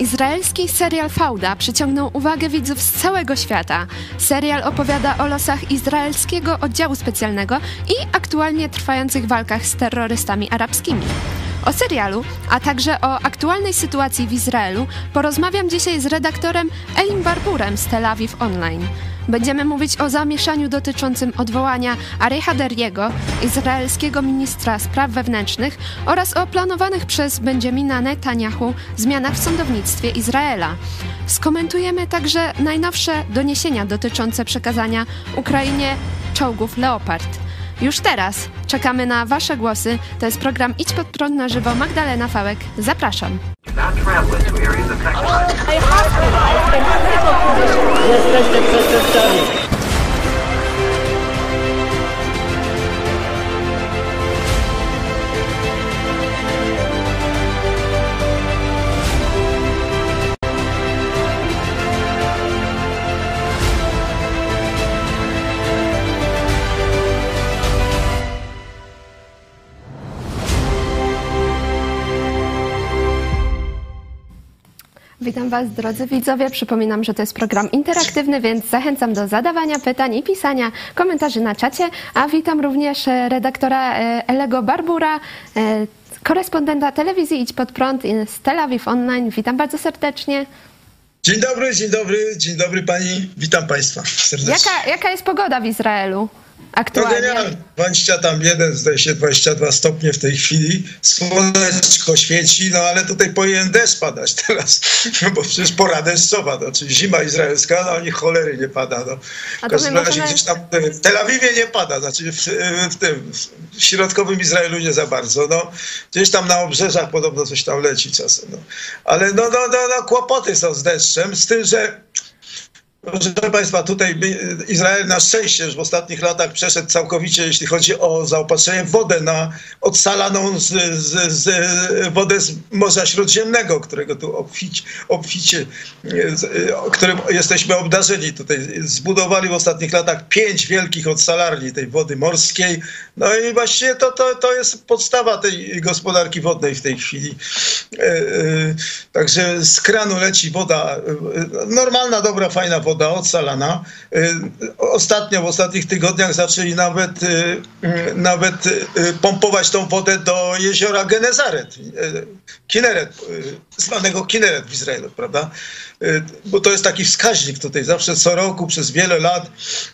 Izraelski serial Fauda przyciągnął uwagę widzów z całego świata. Serial opowiada o losach izraelskiego oddziału specjalnego i aktualnie trwających walkach z terrorystami arabskimi. O serialu, a także o aktualnej sytuacji w Izraelu porozmawiam dzisiaj z redaktorem Elim Barburem z Tel Aviv Online. Będziemy mówić o zamieszaniu dotyczącym odwołania Areha Deriego, izraelskiego ministra spraw wewnętrznych, oraz o planowanych przez Benjamina Netanyahu zmianach w sądownictwie Izraela. Skomentujemy także najnowsze doniesienia dotyczące przekazania Ukrainie czołgów Leopard. Już teraz czekamy na Wasze głosy. To jest program Idź pod prąd na żywo. Magdalena Fałek. Zapraszam. Jesteście. Witam Was, drodzy widzowie. Przypominam, że to jest program interaktywny, więc zachęcam do zadawania pytań i pisania komentarzy na czacie. A witam również e, redaktora e, Elego Barbura, e, korespondenta telewizji Idź Pod Prąd z Tel Aviv Online. Witam bardzo serdecznie. Dzień dobry, dzień dobry, dzień dobry pani. Witam państwa serdecznie. Jaka, jaka jest pogoda w Izraelu? No Aktualnie. genialnie. 20 tam jeden, zdaje się 22 stopnie w tej chwili. Słoneczko świeci, no ale tutaj powinien deszcz padać teraz, no bo przecież pora deszczowa, no, czyli zima izraelska, no ani cholery nie pada. No. W to każdym razie gdzieś tam w Tel Awiwie nie pada, znaczy w, w tym w środkowym Izraelu nie za bardzo. No. Gdzieś tam na obrzeżach podobno coś tam leci czasem. No. Ale no, no, no, no, kłopoty są z deszczem, z tym, że Proszę Państwa, tutaj Izrael na szczęście już w ostatnich latach przeszedł całkowicie, jeśli chodzi o zaopatrzenie w wodę na odsalaną z, z, z wodę z Morza Śródziemnego, którego tu obficie, obficie którym jesteśmy obdarzeni. Tutaj zbudowali w ostatnich latach pięć wielkich odsalarni tej wody morskiej. No i właściwie to, to, to jest podstawa tej gospodarki wodnej w tej chwili. E, e, Także z kranu leci woda, e, normalna, dobra, fajna woda, odsalana. E, Ostatnio, w ostatnich tygodniach zaczęli nawet, e, m, nawet pompować tą wodę do jeziora Genezaret, Kineret, zwanego Kineret w Izraelu, prawda? E, Bo to jest taki wskaźnik tutaj, zawsze co roku, przez wiele lat,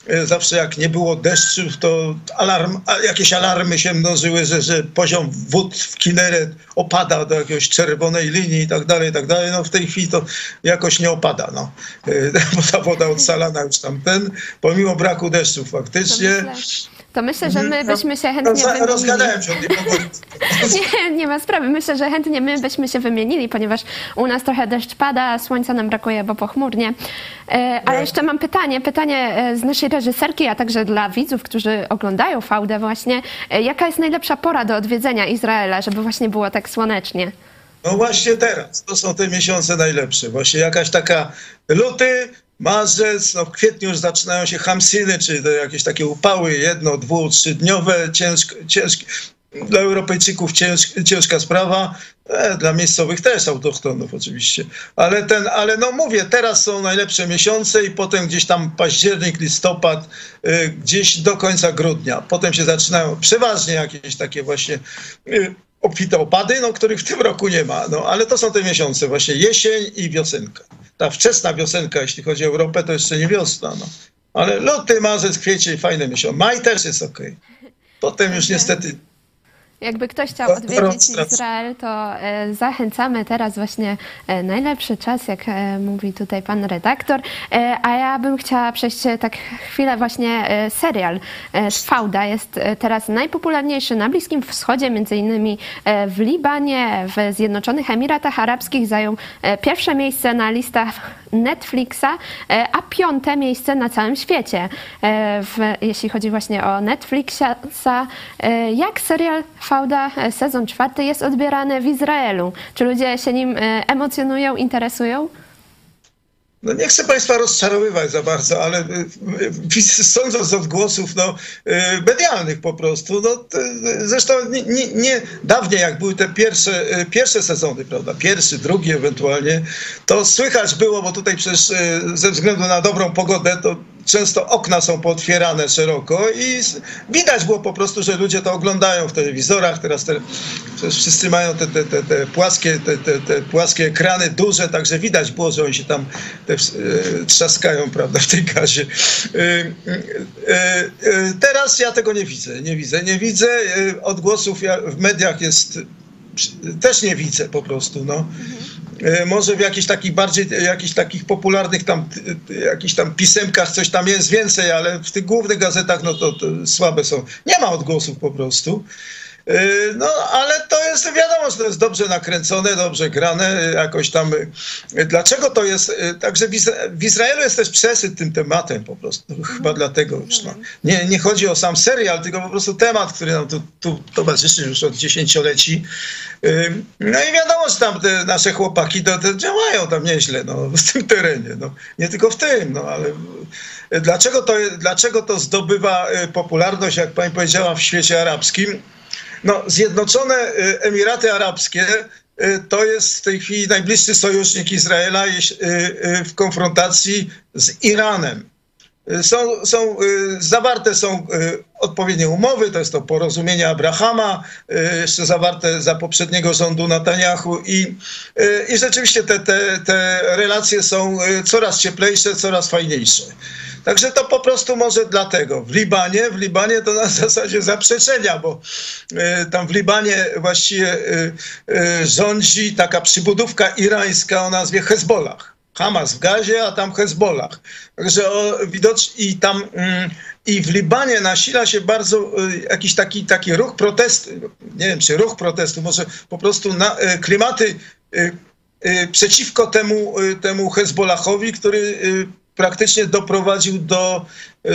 e, zawsze jak nie było deszczów, to alarm, jakieś alarmy się mnożyły, że, że poziom wód w Kineret opada do jakiejś czerwonej linii i tak dalej, i tak dalej. No w tej chwili to jakoś nie opada, no. E, Bo ta woda odsalana już tam ten, pomimo braku deszczów To faktycznie. Myślę, to myślę, że my byśmy się chętnie No, wymienili. Rozgadałem się. Nie, nie ma sprawy. Myślę, że chętnie my byśmy się wymienili, ponieważ u nas trochę deszcz pada, słońca nam brakuje, bo pochmurnie. E, Ale jeszcze mam pytanie, pytanie e, z naszej reżyserki, a także dla widzów, którzy oglądają fałdę właśnie. E, Jaka jest najlepsza pora do odwiedzenia Izraela, żeby właśnie było tak słonecznie? No właśnie teraz, to są te miesiące najlepsze. Właśnie jakaś taka luty, marzec, no w kwietniu już zaczynają się hamsiny, czyli to jakieś takie upały jedno, dwu, trzydniowe, ciężko, ciężkie. Dla Europejczyków cięż, ciężka sprawa, e, dla miejscowych też, autochtonów oczywiście. Ale, ten, ale no mówię, teraz są najlepsze miesiące i potem gdzieś tam październik, listopad, y, gdzieś do końca grudnia. Potem się zaczynają przeważnie jakieś takie właśnie y, obfite opady, no, których w tym roku nie ma. No, ale to są te miesiące, właśnie jesień i wiosenka. Ta wczesna wiosenka, jeśli chodzi o Europę, to jeszcze nie wiosna. No. Ale luty, marzec, kwiecień, fajne miesiące. Maj też jest okej. Potem już niestety Jakby ktoś chciał odwiedzić Izrael, to e, zachęcamy teraz właśnie e, najlepszy czas, jak e, mówi tutaj pan redaktor. A ja bym chciała przejść tak chwilę właśnie serial Fauda jest teraz najpopularniejszy na Bliskim Wschodzie, między innymi w Libanie, w Zjednoczonych Emiratach Arabskich zajął pierwsze miejsce na listach Netflixa, e, a piąte miejsce na całym świecie. E, w, jeśli chodzi właśnie o Netflixa, e, jak serial Fauda sezon czwarty jest odbierany w Izraelu? Czy ludzie się nim emocjonują, interesują? No nie chcę Państwa rozczarowywać za bardzo, ale y, y, sądząc od głosów no, y, medialnych po prostu, no, zresztą nie, nie, nie, dawniej jak były te pierwsze, pierwsze sezony, prawda, pierwszy, drugi ewentualnie, to słychać było, bo tutaj przecież ze względu na dobrą pogodę, to często okna są pootwierane szeroko i widać było po prostu, że ludzie to oglądają w telewizorach. Teraz te, wszyscy mają te, te, te, te płaskie, te, płaskie ekrany duże, także widać było, że oni się tam te, e, trzaskają prawda, w tej gazie. E, e, teraz ja tego nie widzę, nie widzę, nie widzę. Odgłosów w mediach jest też nie widzę po prostu. No. Mhm. E, może w jakichś takich bardziej, jakichś takich popularnych tam, jakichś tam pisemkach coś tam jest więcej, ale w tych głównych gazetach no to, to słabe są. Nie ma odgłosów po prostu. Y, no, ale to jest wiadomo, że to jest dobrze nakręcone, dobrze grane, jakoś tam. Y, dlaczego to jest? Y, także w Izraelu jest też przesyt tym tematem po prostu. Chyba dlatego już. No. Nie, nie chodzi o sam serial, tylko po prostu temat, który nam tu, tu towarzyszy już od dziesięcioleci. No i wiadomo, że tam te nasze chłopaki to, to działają tam nieźle no, w tym terenie. No. Nie tylko w tym, no ale dlaczego to, dlaczego to zdobywa popularność, jak pani powiedziała, w świecie arabskim? No, Zjednoczone y, Emiraty Arabskie y, to jest w tej chwili najbliższy sojusznik Izraela y, w konfrontacji z Iranem. Są, są, zawarte są odpowiednie umowy, to jest to porozumienie Abrahama, jeszcze zawarte za poprzedniego rządu Netanyahu i, i rzeczywiście te, te, te relacje są coraz cieplejsze, coraz fajniejsze. Także to po prostu może dlatego. W Libanie, w Libanie to na zasadzie zaprzeczenia, bo y, tam w Libanie właściwie y, y, rządzi taka przybudówka irańska o nazwie Hezbollah. Hamas w Gazie, a tam Hezbollah. Także o, widocznie i tam mm, i w Libanie nasila się bardzo jakiś taki, taki ruch protestu, nie wiem czy ruch protestu, może po prostu na, klimaty przeciwko temu, temu Hezbollahowi, który praktycznie doprowadził do,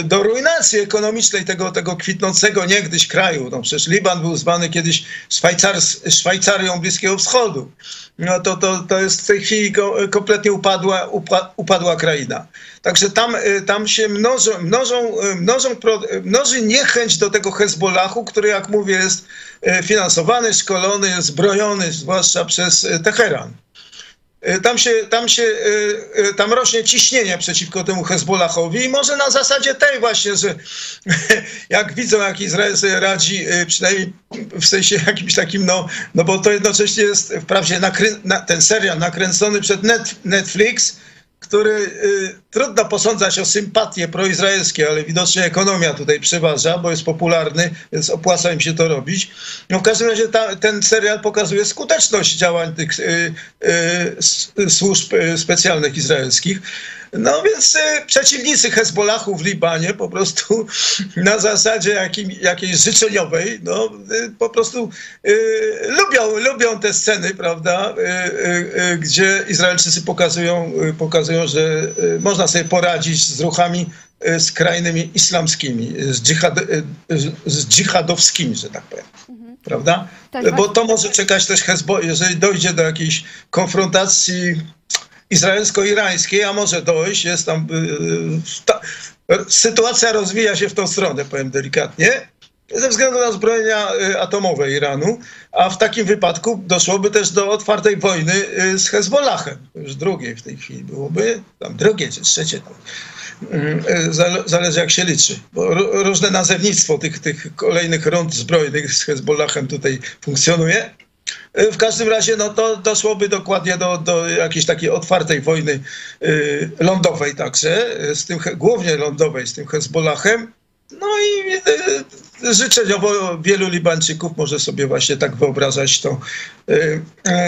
do ruinacji ekonomicznej tego, tego kwitnącego niegdyś kraju. No przecież Liban był zwany kiedyś Szwajcar, Szwajcarią Bliskiego Wschodu. No to, to, to jest w tej chwili kompletnie upadła, upadła kraina. Także tam, tam się mnożą, mnożą, mnożą, mnoży niechęć do tego Hezbollahu, który jak mówię jest finansowany, szkolony, zbrojony zwłaszcza przez Teheran. Y, tam się, tam się, y, y, tam rośnie ciśnienie przeciwko temu Hezbollahowi i może na zasadzie tej właśnie, że jak widzą, jak Izrael sobie radzi, przynajmniej w sensie jakimś takim, no, no bo to jednocześnie jest wprawdzie nakrę- na, ten serial nakręcony przed net, Netflix, który y, trudno posądzać o sympatie proizraelskie, ale widocznie ekonomia tutaj przeważa, bo jest popularny, więc opłaca im się to robić. No w każdym razie ta, ten serial pokazuje skuteczność działań tych y, y, służb y, specjalnych izraelskich. No więc y, przeciwnicy Hezbollahu w Libanie po prostu na zasadzie jakim, jakiejś życzeniowej, no y, po prostu y, lubią, lubią te sceny, prawda, y, y, gdzie Izraelczycy pokazują, pokazują, że można sobie poradzić z ruchami skrajnymi islamskimi, z, dżihad, z dżihadowskimi, że tak powiem. Mhm. Prawda? Tak, Bo to może czekać też Hezbollah, jeżeli dojdzie do jakiejś konfrontacji izraelsko-irańskiej, a może dojść, jest tam. Y, ta, sytuacja rozwija się w tą stronę, powiem delikatnie, ze względu na zbrojenia y, atomowe Iranu, a w takim wypadku doszłoby też do otwartej wojny y, z Hezbollahem. Już drugiej w tej chwili byłoby, tam drugie czy trzecie. Zależy jak się liczy, bo różne nazewnictwo tych, tych kolejnych rund zbrojnych z Hezbollahem tutaj funkcjonuje. W każdym razie no, to doszłoby dokładnie do, do jakiejś takiej otwartej wojny y, lądowej także, z tym, głównie lądowej z tym Hezbollahem. No i y, życzeniowo wielu Libańczyków może sobie właśnie tak wyobrażać tą, y,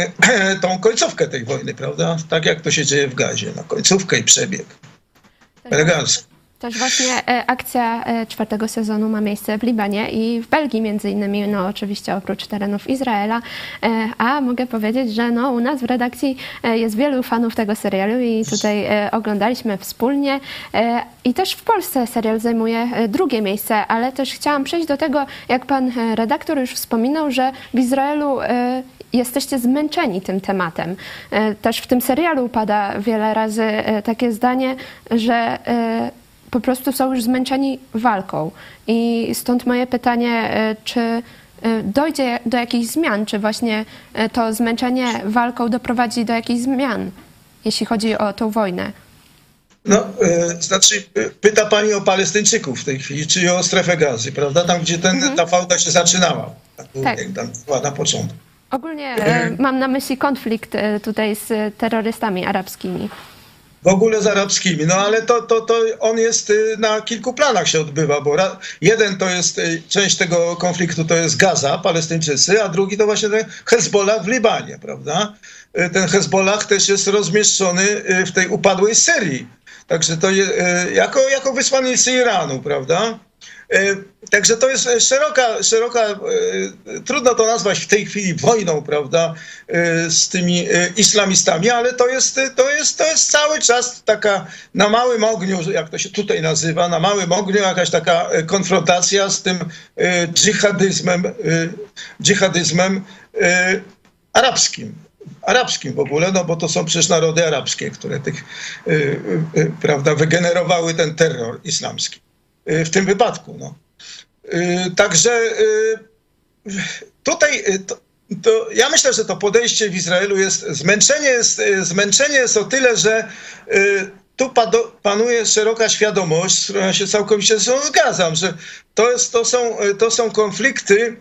tą końcówkę tej wojny, prawda? Tak jak to się dzieje w Gazie, na końcówkę i przebieg. Tak. Elegancko. Też właśnie e, akcja e, czwartego sezonu ma miejsce w Libanie i w Belgii między innymi, no oczywiście oprócz terenów Izraela, e, a mogę powiedzieć, że no u nas w redakcji jest wielu fanów tego serialu i tutaj oglądaliśmy wspólnie i też w Polsce serial zajmuje drugie miejsce, ale też chciałam przejść do tego, jak pan redaktor już wspominał, że w Izraelu jesteście zmęczeni tym tematem. Też w tym serialu pada wiele razy takie zdanie, że po prostu są już zmęczeni walką. I stąd moje pytanie, czy dojdzie do jakichś zmian, czy właśnie to zmęczenie walką doprowadzi do jakichś zmian, jeśli chodzi o tą wojnę? No, e, znaczy, e, pyta pani o Palestyńczyków w tej chwili, czyli o strefę gazy, prawda? Tam, gdzie ten, mhm. ta fałda się zaczynała. Tak. Tam była na początku. Ogólnie e, mam na myśli konflikt e, tutaj z terrorystami arabskimi. W ogóle z arabskimi, no ale to, to, to on jest y, na kilku planach się odbywa, bo jeden to jest, y, część tego konfliktu to jest Gaza, Palestyńczycy, a drugi to właśnie ten Hezbollah w Libanie, prawda? Y, ten Hezbollah też jest rozmieszczony w tej upadłej Syrii Także to jako, jako wysłannicy Iranu, prawda? E, także to jest szeroka, szeroka, e, trudno to nazwać w tej chwili wojną, prawda, z tymi islamistami, ale to jest, to jest, to jest cały czas taka na małym ogniu, jak to się tutaj nazywa, na małym ogniu jakaś taka konfrontacja z tym dżihadyzmem, dżihadyzmem arabskim arabskim w ogóle, no bo to są przecież narody arabskie, które tych, prawda, wygenerowały ten terror islamski. Y, w tym wypadku, no. Y, także y, tutaj to, to, ja myślę, że to podejście w Izraelu jest, zmęczenie jest, zmęczenie jest o tyle, że tu panuje szeroka świadomość, z którą ja się całkowicie zgadzam, że to, jest, to, są, to są konflikty,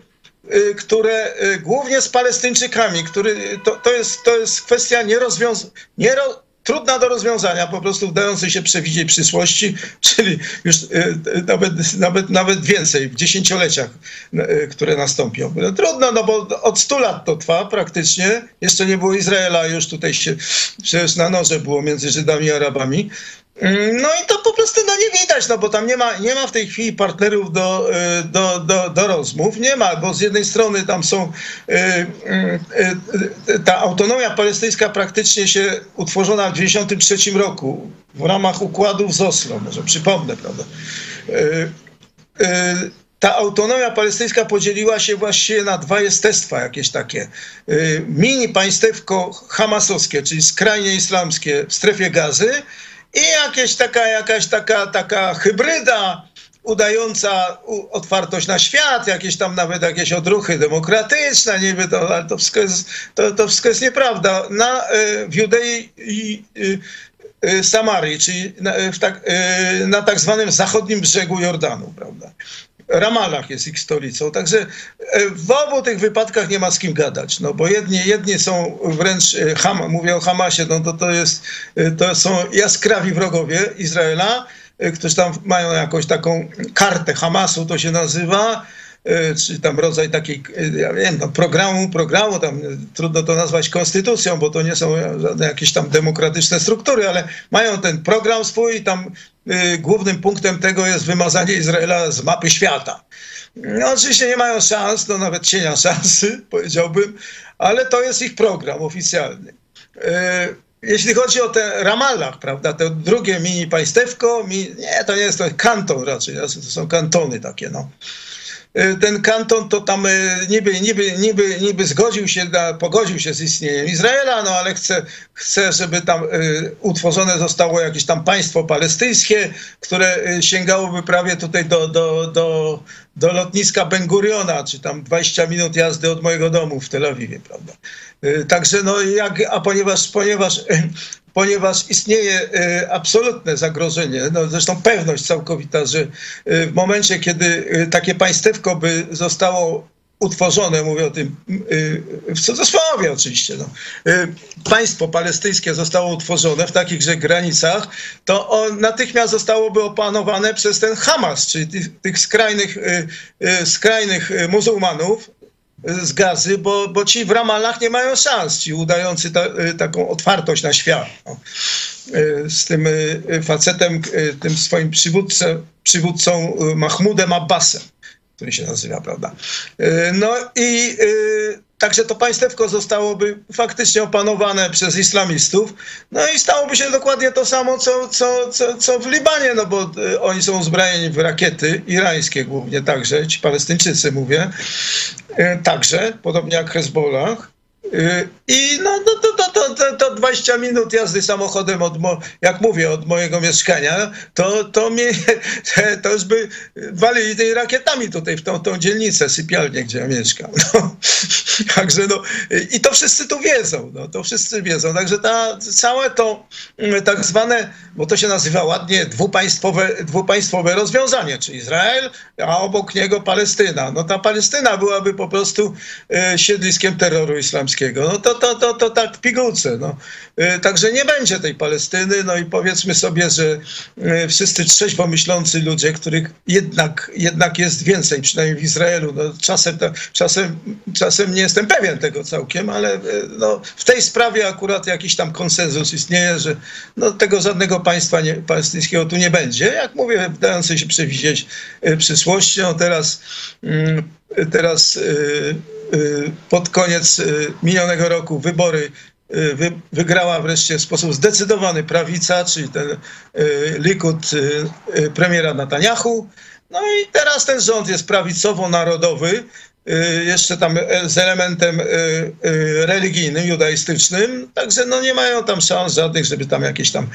które głównie z Palestyńczykami, który, to, to, jest, to jest kwestia nierozwiąz... Niero, trudna do rozwiązania, po prostu dającej się przewidzieć przyszłości, czyli już y, nawet, nawet, nawet więcej, w dziesięcioleciach, które nastąpią. Trudno, no bo od stu lat to trwa praktycznie. Jeszcze nie było Izraela, już tutaj się przecież na noże było między Żydami i Arabami. Mm, no i to po prostu no nie widać, no bo tam nie ma, nie ma w tej chwili partnerów do, y, do, do, do rozmów. Nie ma, bo z jednej strony tam są y, y, ta autonomia palestyńska praktycznie się utworzona w 1993 roku w ramach układów z Oslo, może przypomnę, prawda. Ta autonomia palestyńska podzieliła się właściwie na dwa jestestwa jakieś takie. Mini państewko hamasowskie, czyli skrajnie islamskie w strefie gazy, i jakieś taka, jakaś taka, taka hybryda udająca otwartość na świat, jakieś tam nawet jakieś odruchy demokratyczne, niby to, ale to wszystko jest, to, to wszystko jest nieprawda. Na, e, w Judei i e, e, Samarii, czyli na, tak, na tak zwanym zachodnim brzegu Jordanu, prawda? Ramallah jest ich stolicą. Także e, w obu tych wypadkach nie ma z kim gadać, no bo jedni, jedni są wręcz, e, Ham, mówię o Hamasie, no to, to, jest, e, to są jaskrawi wrogowie Izraela, którzy tam mają jakąś taką kartę Hamasu, to się nazywa, czy tam rodzaj takiej, e, ja wiem, no, programu, programu, tam trudno to nazwać konstytucją, bo to nie są żadne jakieś tam demokratyczne struktury, ale mają ten program swój i tam y, głównym punktem tego jest wymazanie Izraela z mapy świata. No, oczywiście nie mają szans, no nawet cienia szansy, powiedziałbym, ale to jest ich program oficjalny. Jeśli chodzi o te Ramallah, prawda, to drugie mini państewko, mi, nie, to nie jest to kanton raczej, to są kantony takie, no. Y, ten kanton to tam y, niby, niby, niby, niby zgodził się, pogodził się z istnieniem Izraela, no ale chce, chce, żeby tam y, utworzone zostało jakieś tam państwo palestyńskie, które sięgałoby prawie tutaj do, do, do, do lotniska Ben Guriona, czy tam 20 minut jazdy od mojego domu w Tel Awiwie, prawda. Także no jak, a ponieważ, ponieważ ponieważ istnieje e, absolutne zagrożenie, no zresztą pewność całkowita, że e, w momencie, kiedy e, takie państewko by zostało utworzone, mówię o tym w cudzysłowie oczywiście, no, państwo palestyńskie zostało utworzone w takichże granicach, to on natychmiast zostałoby opanowane przez ten Hamas, czyli tych, tych skrajnych, skrajnych muzułmanów, z gazy, bo, bo ci w Ramallah nie mają szans, ci udający ta, y, taką otwartość na świat. No. Y, z tym y, facetem, tym swoim przywódcą, przywódcą Mahmudem Abbasem, który się nazywa, prawda. No i Także to państewko zostałoby faktycznie opanowane przez islamistów. No i stałoby się dokładnie to samo, co, co, co, co w Libanie, no bo y, oni są uzbrojeni w rakiety irańskie głównie także, ci palestyńczycy mówię, y, także, podobnie jak Hezbollah. I no, no to, to, to, to, to 20 minut jazdy samochodem, od mo, jak mówię, od mojego mieszkania, to, to, to już by walili tymi rakietami tutaj w tą, tą dzielnicę, sypialnię, gdzie ja mieszkam. No. Także no, i to wszyscy tu wiedzą, no, to wszyscy wiedzą. Także ta, całe to mm, tak zwane, bo to się nazywa ładnie dwupaństwowe, dwupaństwowe rozwiązanie, czyli Izrael, a obok niego Palestyna. No ta Palestyna byłaby po prostu e, siedliskiem terroru islamskiego. No to, to, to, to tak w pigułce. No. E, także nie będzie tej Palestyny. No i powiedzmy sobie, że e, wszyscy trzeźwo myślący ludzie, których jednak, jednak jest więcej, przynajmniej w Izraelu. No, czasem, czasem, czasem nie jestem pewien tego całkiem, ale no, w tej sprawie akurat jakiś tam konsensus istnieje, że no, tego żadnego państwa nie, palestyńskiego tu nie będzie. Jak mówię, dający się przewidzieć przyszłości. No, teraz mm, teraz pod koniec minionego roku wybory wy, wygrała wreszcie w sposób zdecydowany prawica, czyli ten Likud premiera Netanyahu. No i teraz ten rząd jest prawicowo-narodowy, jeszcze tam z elementem religijnym, judaistycznym, także no nie mają tam szans żadnych, żeby tam jakieś tam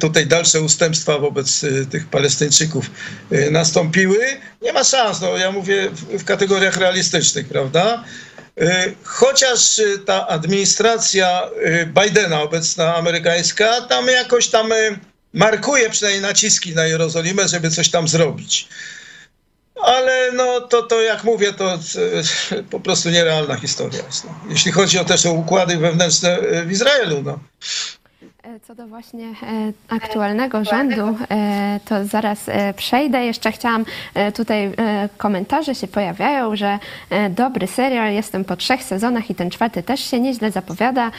tutaj dalsze ustępstwa wobec tych Palestyńczyków nastąpiły. Nie ma szans, no ja mówię w kategoriach realistycznych, prawda? Chociaż ta administracja Bidena, obecna amerykańska, tam jakoś tam markuje przynajmniej naciski na Jerozolimę, żeby coś tam zrobić. Ale no to, to jak mówię, to po prostu nierealna historia jest. No. Jeśli chodzi o też o układy wewnętrzne w Izraelu. No. Co do właśnie e, aktualnego rządu, e, to zaraz e, przejdę. Jeszcze chciałam, tutaj komentarze się pojawiają, że dobry serial, jestem po trzech sezonach i ten czwarty też się nieźle zapowiada.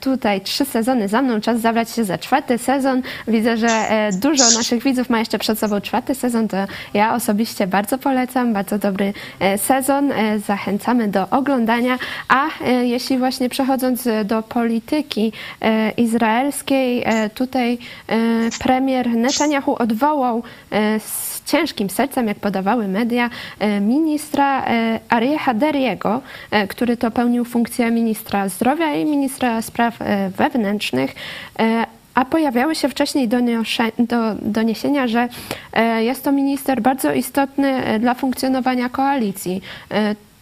Tutaj trzy sezony za mną, czas zabrać się za czwarty sezon. Widzę, że dużo naszych widzów ma jeszcze przed sobą czwarty sezon, to ja osobiście bardzo polecam, bardzo dobry sezon. Zachęcamy do oglądania. A jeśli właśnie przechodząc do polityki izraelskiej, E, tutaj e, premier Netanyahu odwołał e, z ciężkim sercem, jak podawały media, ministra Arieha Deriego, który to pełnił funkcję ministra zdrowia i ministra spraw wewnętrznych, a pojawiały się wcześniej doniesienia, że jest to minister bardzo istotny dla funkcjonowania koalicji.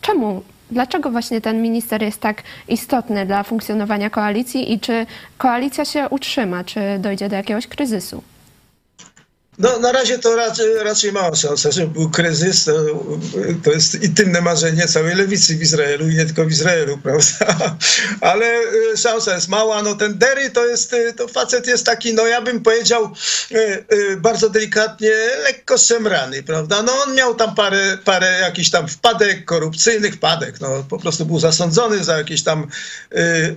Czemu Dlaczego właśnie ten minister jest tak istotny dla funkcjonowania koalicji i czy koalicja się utrzyma, czy dojdzie do jakiegoś kryzysu? No, na razie to raczej, raczej mała szansa, żeby był kryzys. To, to jest intymne marzenie całej lewicy w Izraelu i nie tylko w Izraelu, prawda? Ale e, szansa jest mała. No, ten Derry to jest, e, to facet jest taki, no ja bym powiedział e, bardzo delikatnie, lekko szemrany, prawda? No on miał tam parę, parę jakichś tam wpadek, korupcyjnych wpadek. No, po prostu był zasądzony za jakieś tam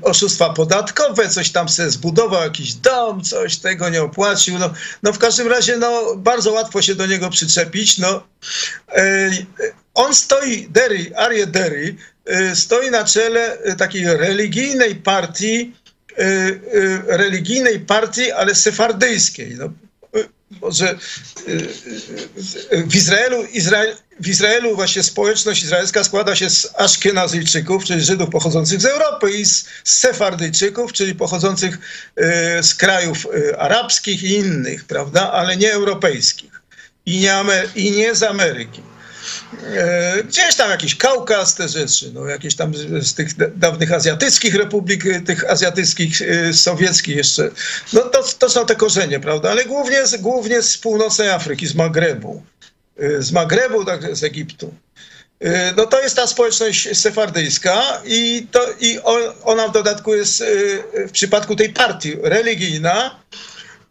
oszustwa podatkowe, coś tam sobie zbudował, jakiś dom, coś tego nie opłacił. No, no w każdym razie, no no, bardzo łatwo się do niego przyczepić. No, e, on stoi, Derry, Arie Derry, e, stoi na czele takiej religijnej partii, e, religijnej partii, ale sefardyjskiej. No, może w Izraelu, Izrael, w Izraelu właśnie społeczność izraelska składa się z Aszkenazyjczyków, czyli Żydów pochodzących z Europy i z Sefardyjczyków, czyli pochodzących z krajów arabskich i innych, prawda, ale nie europejskich i nie, i nie z Ameryki. E, gdzieś tam jakiś Kaukaz, te rzeczy, no jakieś tam z tych dawnych azjatyckich republik, tych azjatyckich, sowieckich jeszcze. No to, to są te korzenie, prawda? Ale głównie, głównie z północnej Afryki, z Magrebu. Z Magrebu, tak, z Egiptu. No to jest ta społeczność sefardyjska i, to, i ona w dodatku jest w przypadku tej partii religijna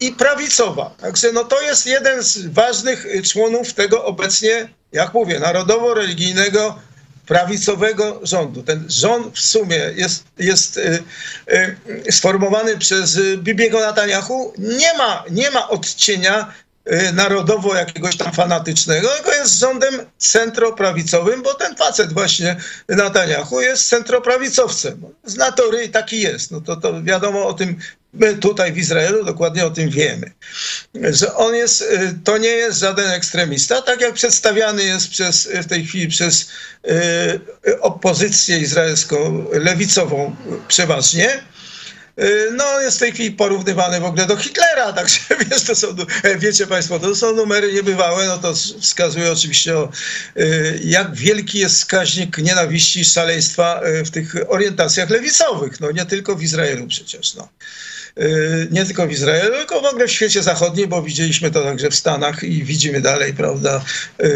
i prawicowa. Także no to jest jeden z ważnych członów tego obecnie, jak mówię, narodowo-religijnego prawicowego rządu. Ten rząd w sumie jest, jest y, y, sformowany przez Bibiego Netanyahu. Nie ma, nie ma odcienia Y, narodowo jakiegoś tam fanatycznego, tylko jest rządem centroprawicowym, bo ten facet właśnie Netanyahu jest centroprawicowcem. Z natury taki jest. No to, to wiadomo o tym my tutaj w Izraelu dokładnie o tym wiemy, że on jest, to nie jest żaden ekstremista, tak jak przedstawiany jest przez, w tej chwili przez opozycję izraelską, lewicową przeważnie, no, jest w tej chwili porównywany w ogóle do Hitlera, także wiesz, to są, wiecie Państwo, to są numery niebywałe, no to wskazuje oczywiście o, jak wielki jest wskaźnik nienawiści i szaleństwa w tych orientacjach lewicowych, no nie tylko w Izraelu przecież, no. Nie tylko w Izraelu, tylko w ogóle w świecie zachodnim, bo widzieliśmy to także w Stanach i widzimy dalej, prawda,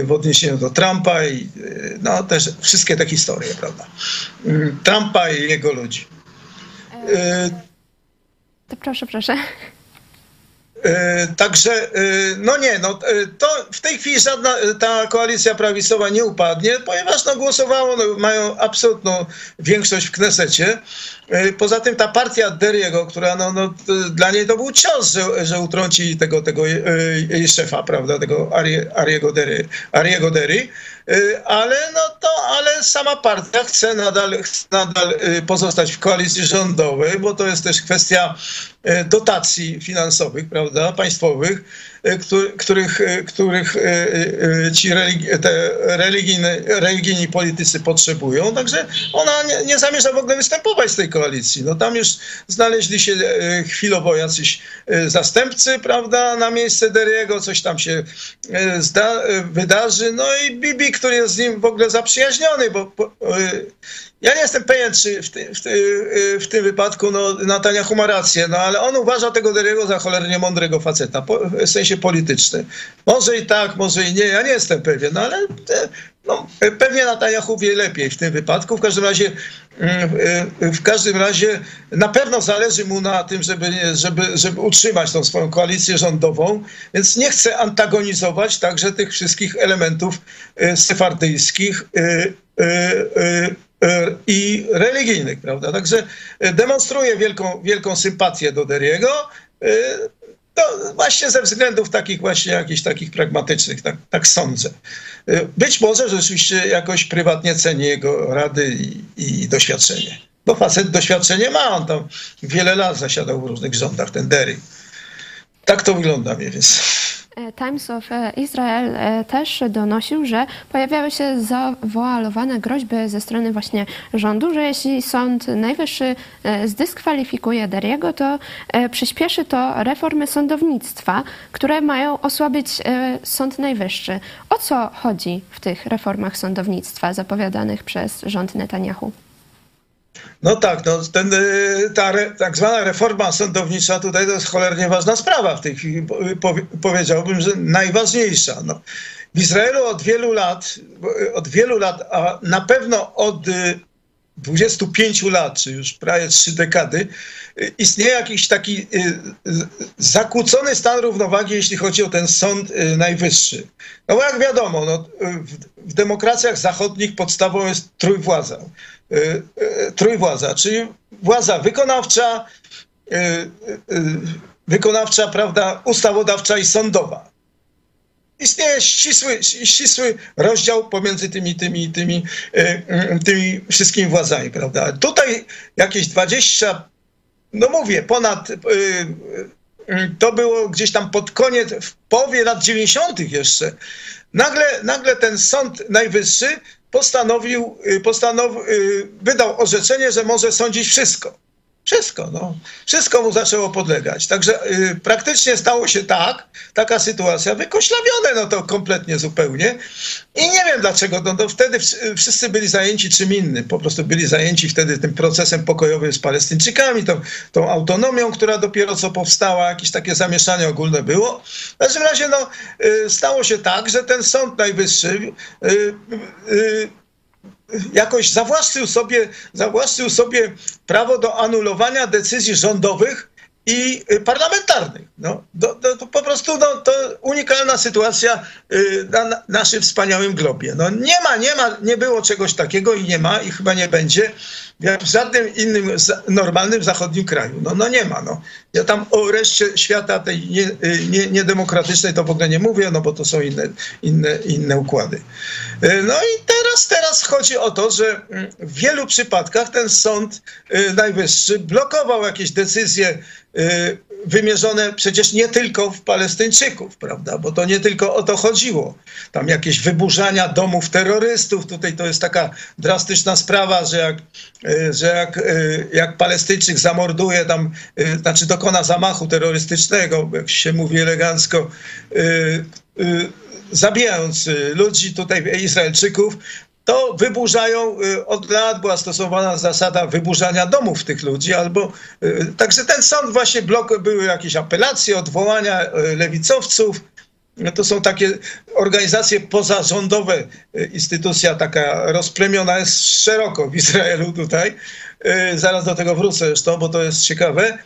w odniesieniu do Trumpa i no też wszystkie te historie, prawda, Trumpa i jego ludzi. To proszę, proszę. Także, no nie, no to w tej chwili żadna ta koalicja prawicowa nie upadnie, ponieważ no głosowało, no, mają absolutną większość w Knesecie. Poza tym ta partia Deriego, która no, no, dla niej to był cios, że, że utrąci tego, tego jej szefa, prawda, tego Ariego Dery, Ariego Dery. Ale no to, ale sama partia chce nadal, chce nadal pozostać w koalicji rządowej, bo to jest też kwestia dotacji finansowych, prawda, państwowych, których, których ci religi te religijne, religijni politycy potrzebują. Także ona nie, nie, zamierza w ogóle występować z tej koalicji. No tam już znaleźli się chwilowo jacyś zastępcy, prawda, na miejsce Deriego, coś tam się wydarzy. No i Bibi, który jest z nim w ogóle zaprzyjaźniony, bo, bo ja nie jestem pewien, czy w, ty, w, ty, w, tym wypadku no, Netanyahu ma rację, no ale on uważa tego Deriego za cholernie mądrego faceta, po, w sensie politycznym. Może i tak, może i nie, ja nie jestem pewien, no ale no, pewnie Netanyahu wie lepiej w tym wypadku. W każdym razie w każdym razie na pewno zależy mu na tym, żeby, żeby, żeby utrzymać tą swoją koalicję rządową, więc nie chce antagonizować także tych wszystkich elementów sefardyjskich i religijnych, prawda? Także demonstruje wielką, wielką sympatię do Deriego, to właśnie ze względów takich właśnie jakichś takich pragmatycznych, tak, tak sądzę. Być może rzeczywiście jakoś prywatnie ceni jego rady i, i doświadczenie. Bo facet doświadczenie ma, on tam wiele lat zasiadał w różnych rządach, ten Derry. Tak to wygląda mniej więcej. Times of Israel też donosił, że pojawiały się zawoalowane groźby ze strony właśnie rządu, że jeśli Sąd Najwyższy zdyskwalifikuje Deriego, to przyspieszy to reformy sądownictwa, które mają osłabić Sąd Najwyższy. O co chodzi w tych reformach sądownictwa zapowiadanych przez rząd Netanyahu? No tak, no ten, ta re, tak zwana reforma sądownicza tutaj to jest cholernie ważna sprawa w tej chwili, powiedziałbym, że najważniejsza. No. W Izraelu od wielu lat, od wielu lat, a na pewno od 25 lat, czy już prawie trzy dekady, istnieje jakiś taki zakłócony stan równowagi, jeśli chodzi o ten Sąd Najwyższy. No bo jak wiadomo, no, w, w demokracjach zachodnich podstawą jest trójwładza. Trójwładza, czyli władza wykonawcza, wykonawcza, prawda, ustawodawcza i sądowa istnieje ścisły, ścisły rozdział pomiędzy tymi, tymi, tymi, tymi wszystkimi władzami, prawda? Tutaj jakieś 20, no mówię, ponad, to było gdzieś tam pod koniec, w połowie lat 90. jeszcze, nagle, nagle ten Sąd Najwyższy postanowił, postanowił, wydał orzeczenie, że może sądzić wszystko. Wszystko, no. Wszystko mu zaczęło podlegać. Także y, praktycznie stało się tak, taka sytuacja, wykoślawione no to kompletnie zupełnie. I nie wiem dlaczego, no wtedy wszyscy byli zajęci czym innym. Po prostu byli zajęci wtedy tym procesem pokojowym z Palestyńczykami, tą, tą autonomią, która dopiero co powstała, jakieś takie zamieszanie ogólne było. W każdym razie, no, y, stało się tak, że ten Sąd Najwyższy y, y jakoś zawłaszczył sobie, zawłaszczył sobie prawo do anulowania decyzji rządowych i parlamentarnych. No, to po prostu no, to unikalna sytuacja y, na naszym wspaniałym globie. No, nie ma, nie ma, nie było czegoś takiego i nie ma i chyba nie będzie w żadnym innym normalnym zachodnim kraju. No, no nie ma. No. Ja tam o reszcie świata tej nie, nie, niedemokratycznej to w ogóle nie mówię, no bo to są inne, inne, inne układy. No i teraz, teraz chodzi o to, że w wielu przypadkach ten Sąd Najwyższy blokował jakieś decyzje wymierzone przecież nie tylko w Palestyńczyków, prawda? Bo to nie tylko o to chodziło. Tam jakieś wyburzania domów terrorystów, tutaj to jest taka drastyczna sprawa, że jak, e, że jak, e, jak Palestyńczyk zamorduje tam, e, znaczy dokona zamachu terrorystycznego, jak się mówi elegancko, zabijając ludzi tutaj, Izraelczyków, to wyburzają, y, od lat była stosowana zasada wyburzania domów tych ludzi, albo y, także ten sąd właśnie blok, były jakieś apelacje, odwołania y, lewicowców, to są takie organizacje pozarządowe, instytucja taka rozplemiona jest szeroko w Izraelu tutaj. Zaraz do tego wrócę zresztą, bo to jest ciekawe.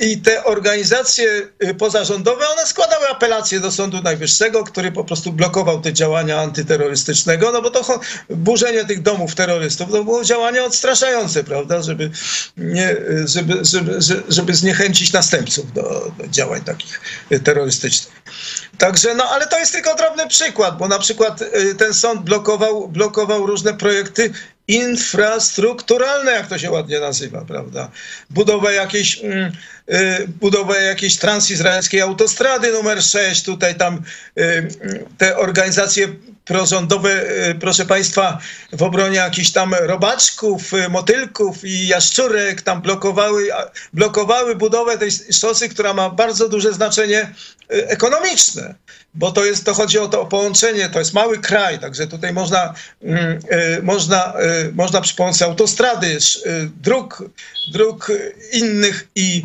I te organizacje y, pozarządowe, one składały apelacje do Sądu Najwyższego, który po prostu blokował te działania antyterrorystycznego, no bo to burzenie tych domów terrorystów to było działanie odstraszające, prawda, żeby, nie, żeby, żeby, żeby zniechęcić następców do, do działań takich terrorystycznych. Także, no ale to jest tylko drobny przykład, bo na przykład y, ten sąd blokował, blokował różne projekty infrastrukturalne, jak to się ładnie nazywa, prawda? Budowę jakiejś, mm, y, budowę jakiejś transizraelskiej autostrady numer 6, tutaj tam y, te organizacje prorządowe, y, proszę Państwa, w obronie jakichś tam robaczków, y, motylków i jaszczurek tam blokowały, blokowały budowę tej szosy, która ma bardzo duże znaczenie y, ekonomiczne, bo to jest, to chodzi o to połączenie, to jest mały kraj, także tutaj można, mm, można, można przy pomocy autostrady, dróg, dróg innych i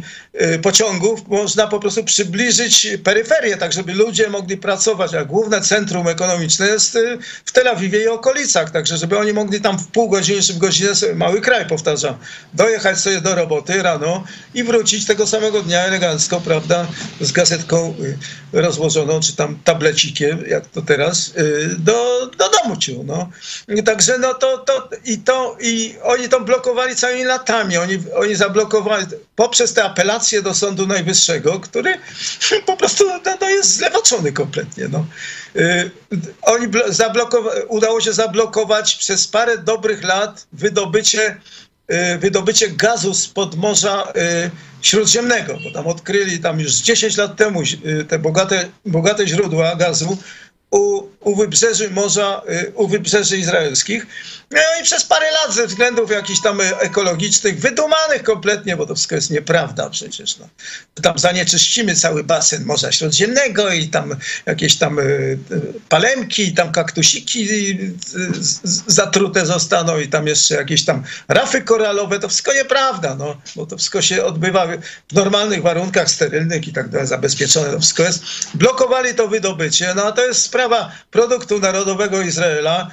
pociągów, można po prostu przybliżyć peryferię, tak żeby ludzie mogli pracować, a główne centrum ekonomiczne jest w Tel Awiwie i okolicach, także żeby oni mogli tam w pół godziny czy w godzinę, mały kraj powtarzam, dojechać sobie do roboty rano i wrócić tego samego dnia elegancko, prawda, z gazetką y, rozłożoną, czy tam tablecikiem, jak to teraz, y, do, do domu ciu, no. Także no to, to i to, i oni to blokowali całymi latami, oni, oni zablokowali poprzez te apelacje do Sądu Najwyższego, który po prostu no, no jest zlewaczony kompletnie, no. Y, oni udało się zablokować przez parę dobrych lat wydobycie, y, wydobycie gazu spod Morza y, Śródziemnego, bo tam odkryli tam już 10 lat temu te bogate, bogate źródła gazu u, u wybrzeży morza, u wybrzeży izraelskich. No i przez parę lat ze względów jakichś tam ekologicznych, wydumanych kompletnie, bo to wszystko jest nieprawda przecież. No. Tam zanieczyścimy cały basen Morza Śródziemnego i tam jakieś tam y, y, palemki, tam kaktusiki zatrute zostaną i tam jeszcze jakieś tam rafy koralowe. To wszystko nieprawda, no, bo to wszystko się odbywa w normalnych warunkach sterylnych i tak dalej, zabezpieczone to wszystko jest. Blokowali to wydobycie, no a to jest sprawa produktu narodowego Izraela,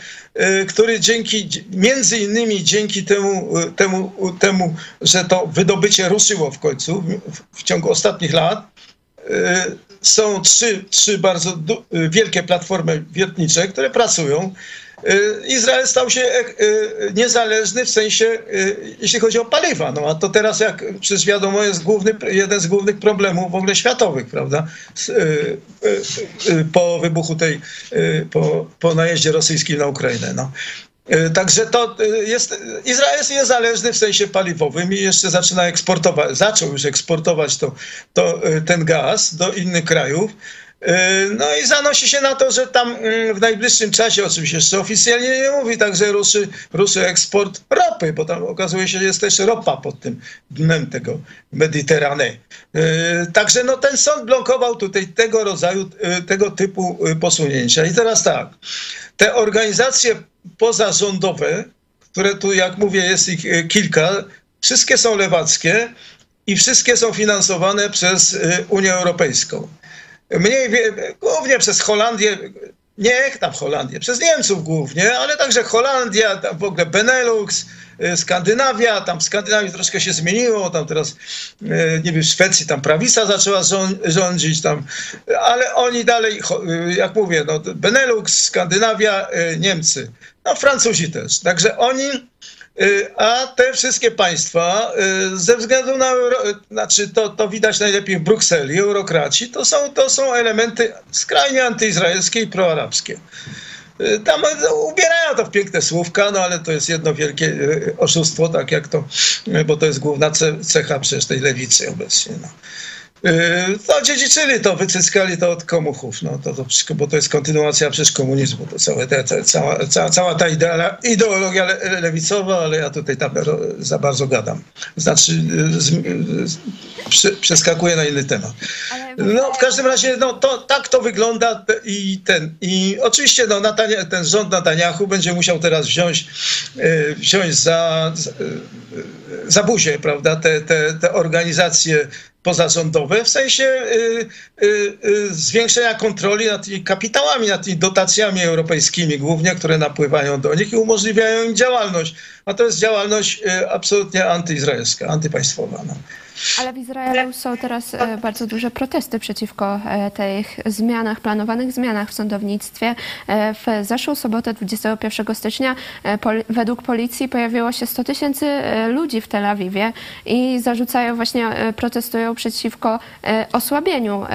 który dzięki, między innymi dzięki temu, y, temu, temu że to wydobycie ruszyło w końcu w, w ciągu ostatnich lat, y, są trzy, trzy bardzo wielkie platformy wiertnicze, które pracują. Y, Izrael stał się e, y, niezależny w sensie, y, jeśli chodzi o paliwa. No a to teraz, jak przecież wiadomo, jest główny, jeden z głównych problemów w ogóle światowych, prawda? Po wybuchu tej, po, po najeździe rosyjskim na Ukrainę. No. Także to jest, Izrael jest niezależny w sensie paliwowym i jeszcze zaczyna eksportować, zaczął już eksportować to, to, ten gaz do innych krajów. E, no i zanosi się na to, że tam mm, w najbliższym czasie, oczywiście jeszcze oficjalnie nie mówi, także ruszy, ruszy eksport ropy, bo tam okazuje się, że jest też ropa pod tym dnem tego Mediterane. E, także no, ten sąd blokował tutaj tego rodzaju, e, tego typu posunięcia. I teraz tak, te organizacje pozarządowe, które tu, jak mówię, jest ich kilka, wszystkie są lewackie i wszystkie są finansowane przez Unię Europejską mniej, głównie przez Holandię, nie tam Holandię, przez Niemców głównie, ale także Holandia, tam w ogóle Benelux, y, Skandynawia, tam w Skandynawii troszkę się zmieniło, tam teraz, y, nie wiem, w Szwecji tam prawica zaczęła rządzić, tam, ale oni dalej, y, jak mówię, no, Benelux, Skandynawia, Niemcy, no Francuzi też. Także oni a te wszystkie państwa ze względu na, znaczy to, to widać najlepiej w Brukseli, eurokraci, to są, to są elementy skrajnie antyizraelskie i proarabskie. Tam ubierają to w piękne słówka, no ale to jest jedno wielkie oszustwo, tak jak to, bo to jest główna cecha przecież tej lewicy obecnie. No. No, dziedziczyli to, wycyskali to od komuchów, no, to, to, bo to jest kontynuacja przecież komunizmu, to całe te, te, cała, cała, cała ta idea, ideologia le, lewicowa, ale ja tutaj tam za bardzo gadam. Znaczy, z, z, z, przeskakuję na inny temat. No, w każdym razie, no, to, tak to wygląda i ten, i oczywiście, no, Natania, ten rząd Netanyahu będzie musiał teraz wziąć, wziąć za, za buzię, prawda, te, te, te organizacje pozarządowe w sensie y, y, y, zwiększenia kontroli nad tymi kapitałami, nad tymi dotacjami europejskimi głównie, które napływają do nich i umożliwiają im działalność. A to jest działalność y, absolutnie antyizraelska, antypaństwowa. No. Ale w Izraelu są teraz e, bardzo duże protesty przeciwko e, tych zmianach, planowanych zmianach w sądownictwie. E, w zeszłą sobotę, 21 stycznia, według policji pojawiło się 100 tysięcy ludzi w Tel Awiwie i zarzucają właśnie, protestują przeciwko osłabieniu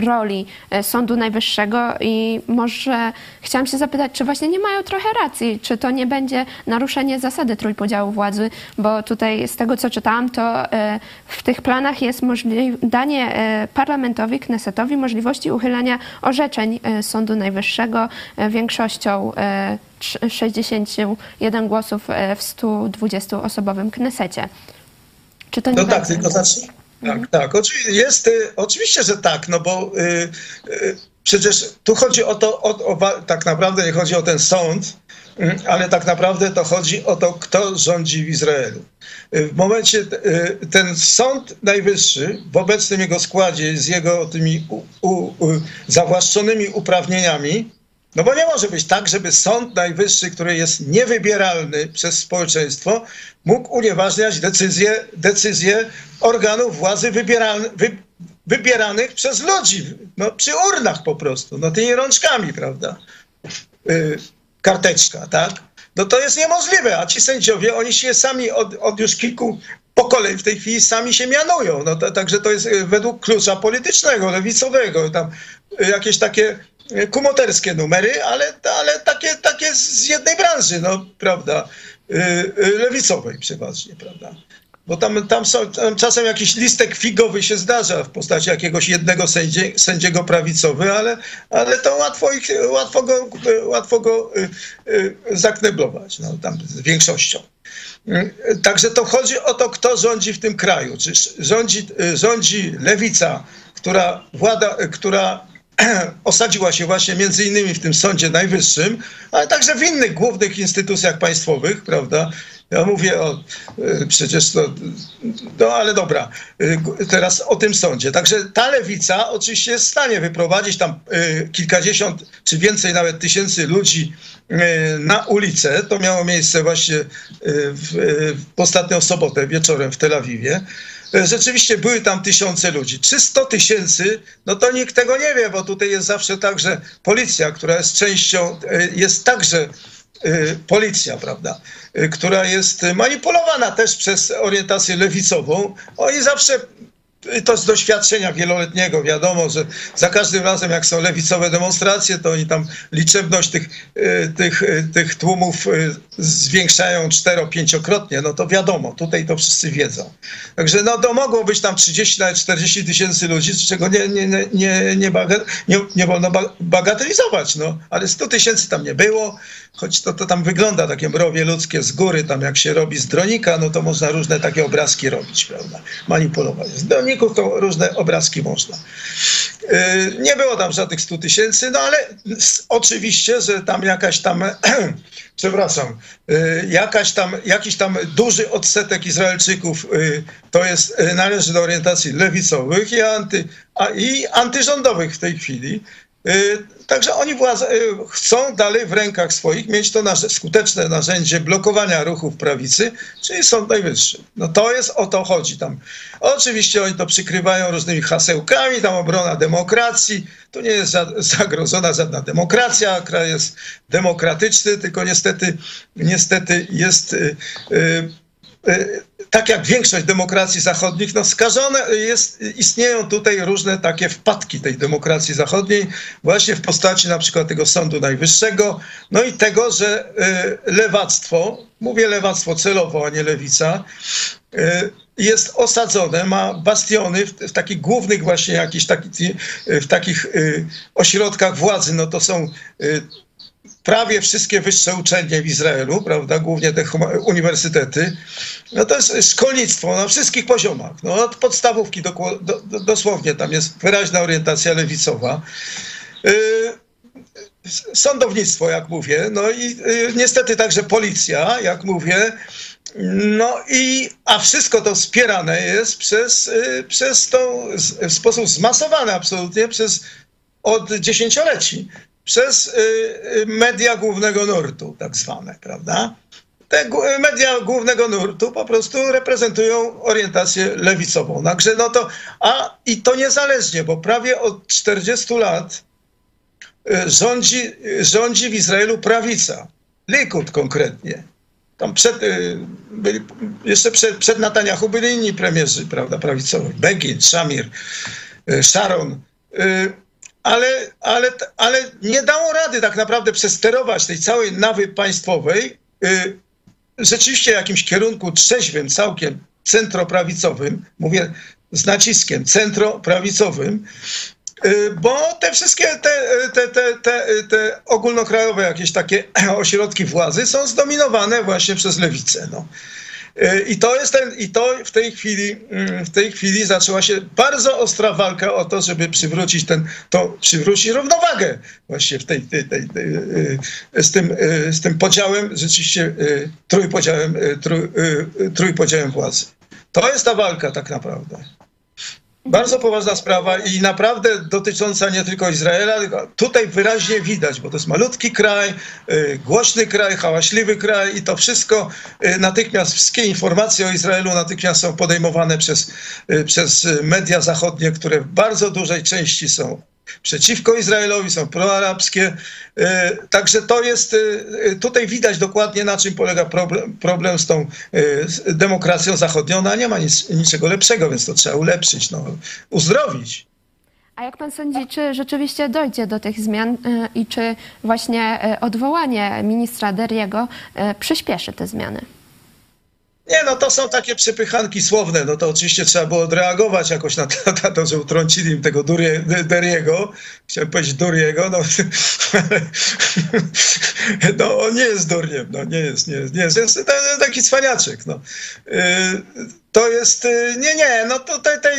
roli e, Sądu Najwyższego i może chciałam się zapytać, czy właśnie nie mają trochę racji, czy to nie będzie naruszenie zasady trójpodziału władzy, bo tutaj z tego, co czytałam, to e, w tych planach jest danie e, parlamentowi, Knesetowi możliwości uchylania orzeczeń Sądu Najwyższego większością 61 głosów w 120-osobowym Knesecie. Czy to nie no tak, tylko zacznij. Tak, mhm. tak. Oczywiście, jest, y, oczywiście, że tak, no bo y, y, przecież tu chodzi o to, o, o, tak naprawdę nie chodzi o ten sąd, y, ale tak naprawdę to chodzi o to, kto rządzi w Izraelu. W momencie ten sąd najwyższy w obecnym jego składzie z jego tymi u, u, zawłaszczonymi uprawnieniami, no bo nie może być tak, żeby Sąd Najwyższy, który jest niewybieralny przez społeczeństwo, mógł unieważniać decyzje, decyzje organów władzy wy, wybieranych przez ludzi, no, przy urnach po prostu, no tymi rączkami, prawda? Yy, karteczka, tak? No to jest niemożliwe, a ci sędziowie, oni się sami od, od już kilku pokoleń w tej chwili sami się mianują. No to, także to jest y, według klucza politycznego, lewicowego. Tam y, jakieś takie kumoterskie numery, ale, ale takie, takie z jednej branży, no, prawda, y, y, lewicowej przeważnie, prawda. Bo tam, tam, są, tam czasem jakiś listek figowy się zdarza w postaci jakiegoś jednego sędzie, sędziego prawicowy, ale, ale to łatwo, ich, łatwo go, łatwo go y, zakneblować, no, tam z większością. Także to chodzi o to, kto rządzi w tym kraju. Czy rządzi, rządzi lewica, która, włada, która osadziła się właśnie między innymi w tym Sądzie Najwyższym, ale także w innych głównych instytucjach państwowych, prawda? Ja mówię o, e, przecież to, no ale dobra, e, teraz o tym sądzie. Także ta lewica oczywiście jest w stanie wyprowadzić tam e, kilkadziesiąt czy więcej nawet tysięcy ludzi na ulicę. To miało miejsce właśnie w, w ostatnią sobotę wieczorem w Tel Awiwie. Rzeczywiście były tam tysiące ludzi. 300 tysięcy, no to nikt tego nie wie, bo tutaj jest zawsze tak, że policja, która jest częścią, jest także policja, prawda, która jest manipulowana też przez orientację lewicową. Oni zawsze to z doświadczenia wieloletniego wiadomo, że za każdym razem, jak są lewicowe demonstracje, to oni tam liczebność tych, y, tych, y, tych tłumów y, zwiększają cztero-pięciokrotnie, no to wiadomo, tutaj to wszyscy wiedzą. Także no to mogło być tam 30, nawet 40 tysięcy ludzi, z czego nie, nie, nie, nie, nie, nie, nie wolno bagatelizować, no. Ale 100 tysięcy tam nie było, choć to, to tam wygląda takie mrowie ludzkie z góry, tam jak się robi z dronika, no to można różne takie obrazki robić, prawda, manipulować. Z droników to różne obrazki można. Y, nie było tam żadnych 100 tysięcy, no ale oczywiście, że tam jakaś tam, przepraszam, y, jakaś tam, jakiś tam duży odsetek Izraelczyków y, to jest, należy do orientacji lewicowych i, anty, a, i antyrządowych w tej chwili. Także oni władze, chcą dalej w rękach swoich mieć to nasze skuteczne narzędzie blokowania ruchów prawicy, czyli Sąd Najwyższy. No to jest o to chodzi tam. Oczywiście oni to przykrywają różnymi hasełkami, tam obrona demokracji. Tu nie jest zagrożona żadna demokracja, kraj jest demokratyczny, tylko niestety, niestety jest. Yy, yy, tak jak większość demokracji zachodnich, no skażone jest, istnieją tutaj różne takie wpadki tej demokracji zachodniej, właśnie w postaci na przykład tego Sądu Najwyższego, no i tego, że y, lewactwo, mówię lewactwo celowo, a nie lewica, y, jest osadzone, ma bastiony w, w takich głównych właśnie jakichś taki, w takich y, ośrodkach władzy, no to są prawie wszystkie wyższe uczelnie w Izraelu, prawda, głównie te uniwersytety, no to jest szkolnictwo na wszystkich poziomach, no od podstawówki do, do, dosłownie, tam jest wyraźna orientacja lewicowa. Yy, sądownictwo, jak mówię, no i yy, niestety także policja, jak mówię, no i, a wszystko to wspierane jest przez, yy, przez tą, w sposób zmasowany absolutnie, przez od dziesięcioleci przez y, y, media głównego nurtu, tak zwane, prawda? Te media głównego nurtu po prostu reprezentują orientację lewicową. Także no to, a i to niezależnie, bo prawie od 40 lat y, rządzi, rządzi w Izraelu prawica. Likud konkretnie. Tam przed, byli, jeszcze przed, przed byli inni premierzy, prawda, prawicowi. Begin, Shamir, Sharon ale, ale, ale nie dało rady tak naprawdę przesterować tej całej nawy państwowej y, rzeczywiście jakimś kierunku trzeźwym, całkiem centroprawicowym, mówię z naciskiem, centroprawicowym, y, bo te wszystkie te, te, te, te, te ogólnokrajowe jakieś takie ośrodki władzy są zdominowane właśnie przez lewicę. No. I to jest ten, i to w tej chwili, mm, w tej chwili zaczęła się bardzo ostra walka o to, żeby przywrócić ten, to przywrócić równowagę właśnie w tej, tej, tej, tej y, z, tym, y, z tym podziałem, rzeczywiście y, trójpodziałem, trój, trójpodziałem władzy. To jest ta walka tak naprawdę. Bardzo poważna sprawa i naprawdę dotycząca nie tylko Izraela, tutaj wyraźnie widać, bo to jest malutki kraj, y, głośny kraj, hałaśliwy kraj i to wszystko y, natychmiast, wszystkie informacje o Izraelu natychmiast są podejmowane przez, y, przez media zachodnie, które w bardzo dużej części są przeciwko Izraelowi, są proarabskie. E, także to jest, e, tutaj widać dokładnie na czym polega problem, problem z tą e, demokracją zachodnią, no, a nie ma nic, niczego lepszego, więc to trzeba ulepszyć, no, uzdrowić. A jak pan sądzi, czy rzeczywiście dojdzie do tych zmian i czy właśnie odwołanie ministra Deriego przyspieszy te zmiany? Nie, no to są takie przepychanki słowne. No to oczywiście trzeba było odreagować jakoś na to, na to że utrącili im tego Durie, Deriego. Chciałem powiedzieć Duriego, no, no on nie jest durniem, no nie jest, nie jest, nie jest, jest taki cwaniaczek, no. Y, to jest, y, nie, nie, no to tej, tej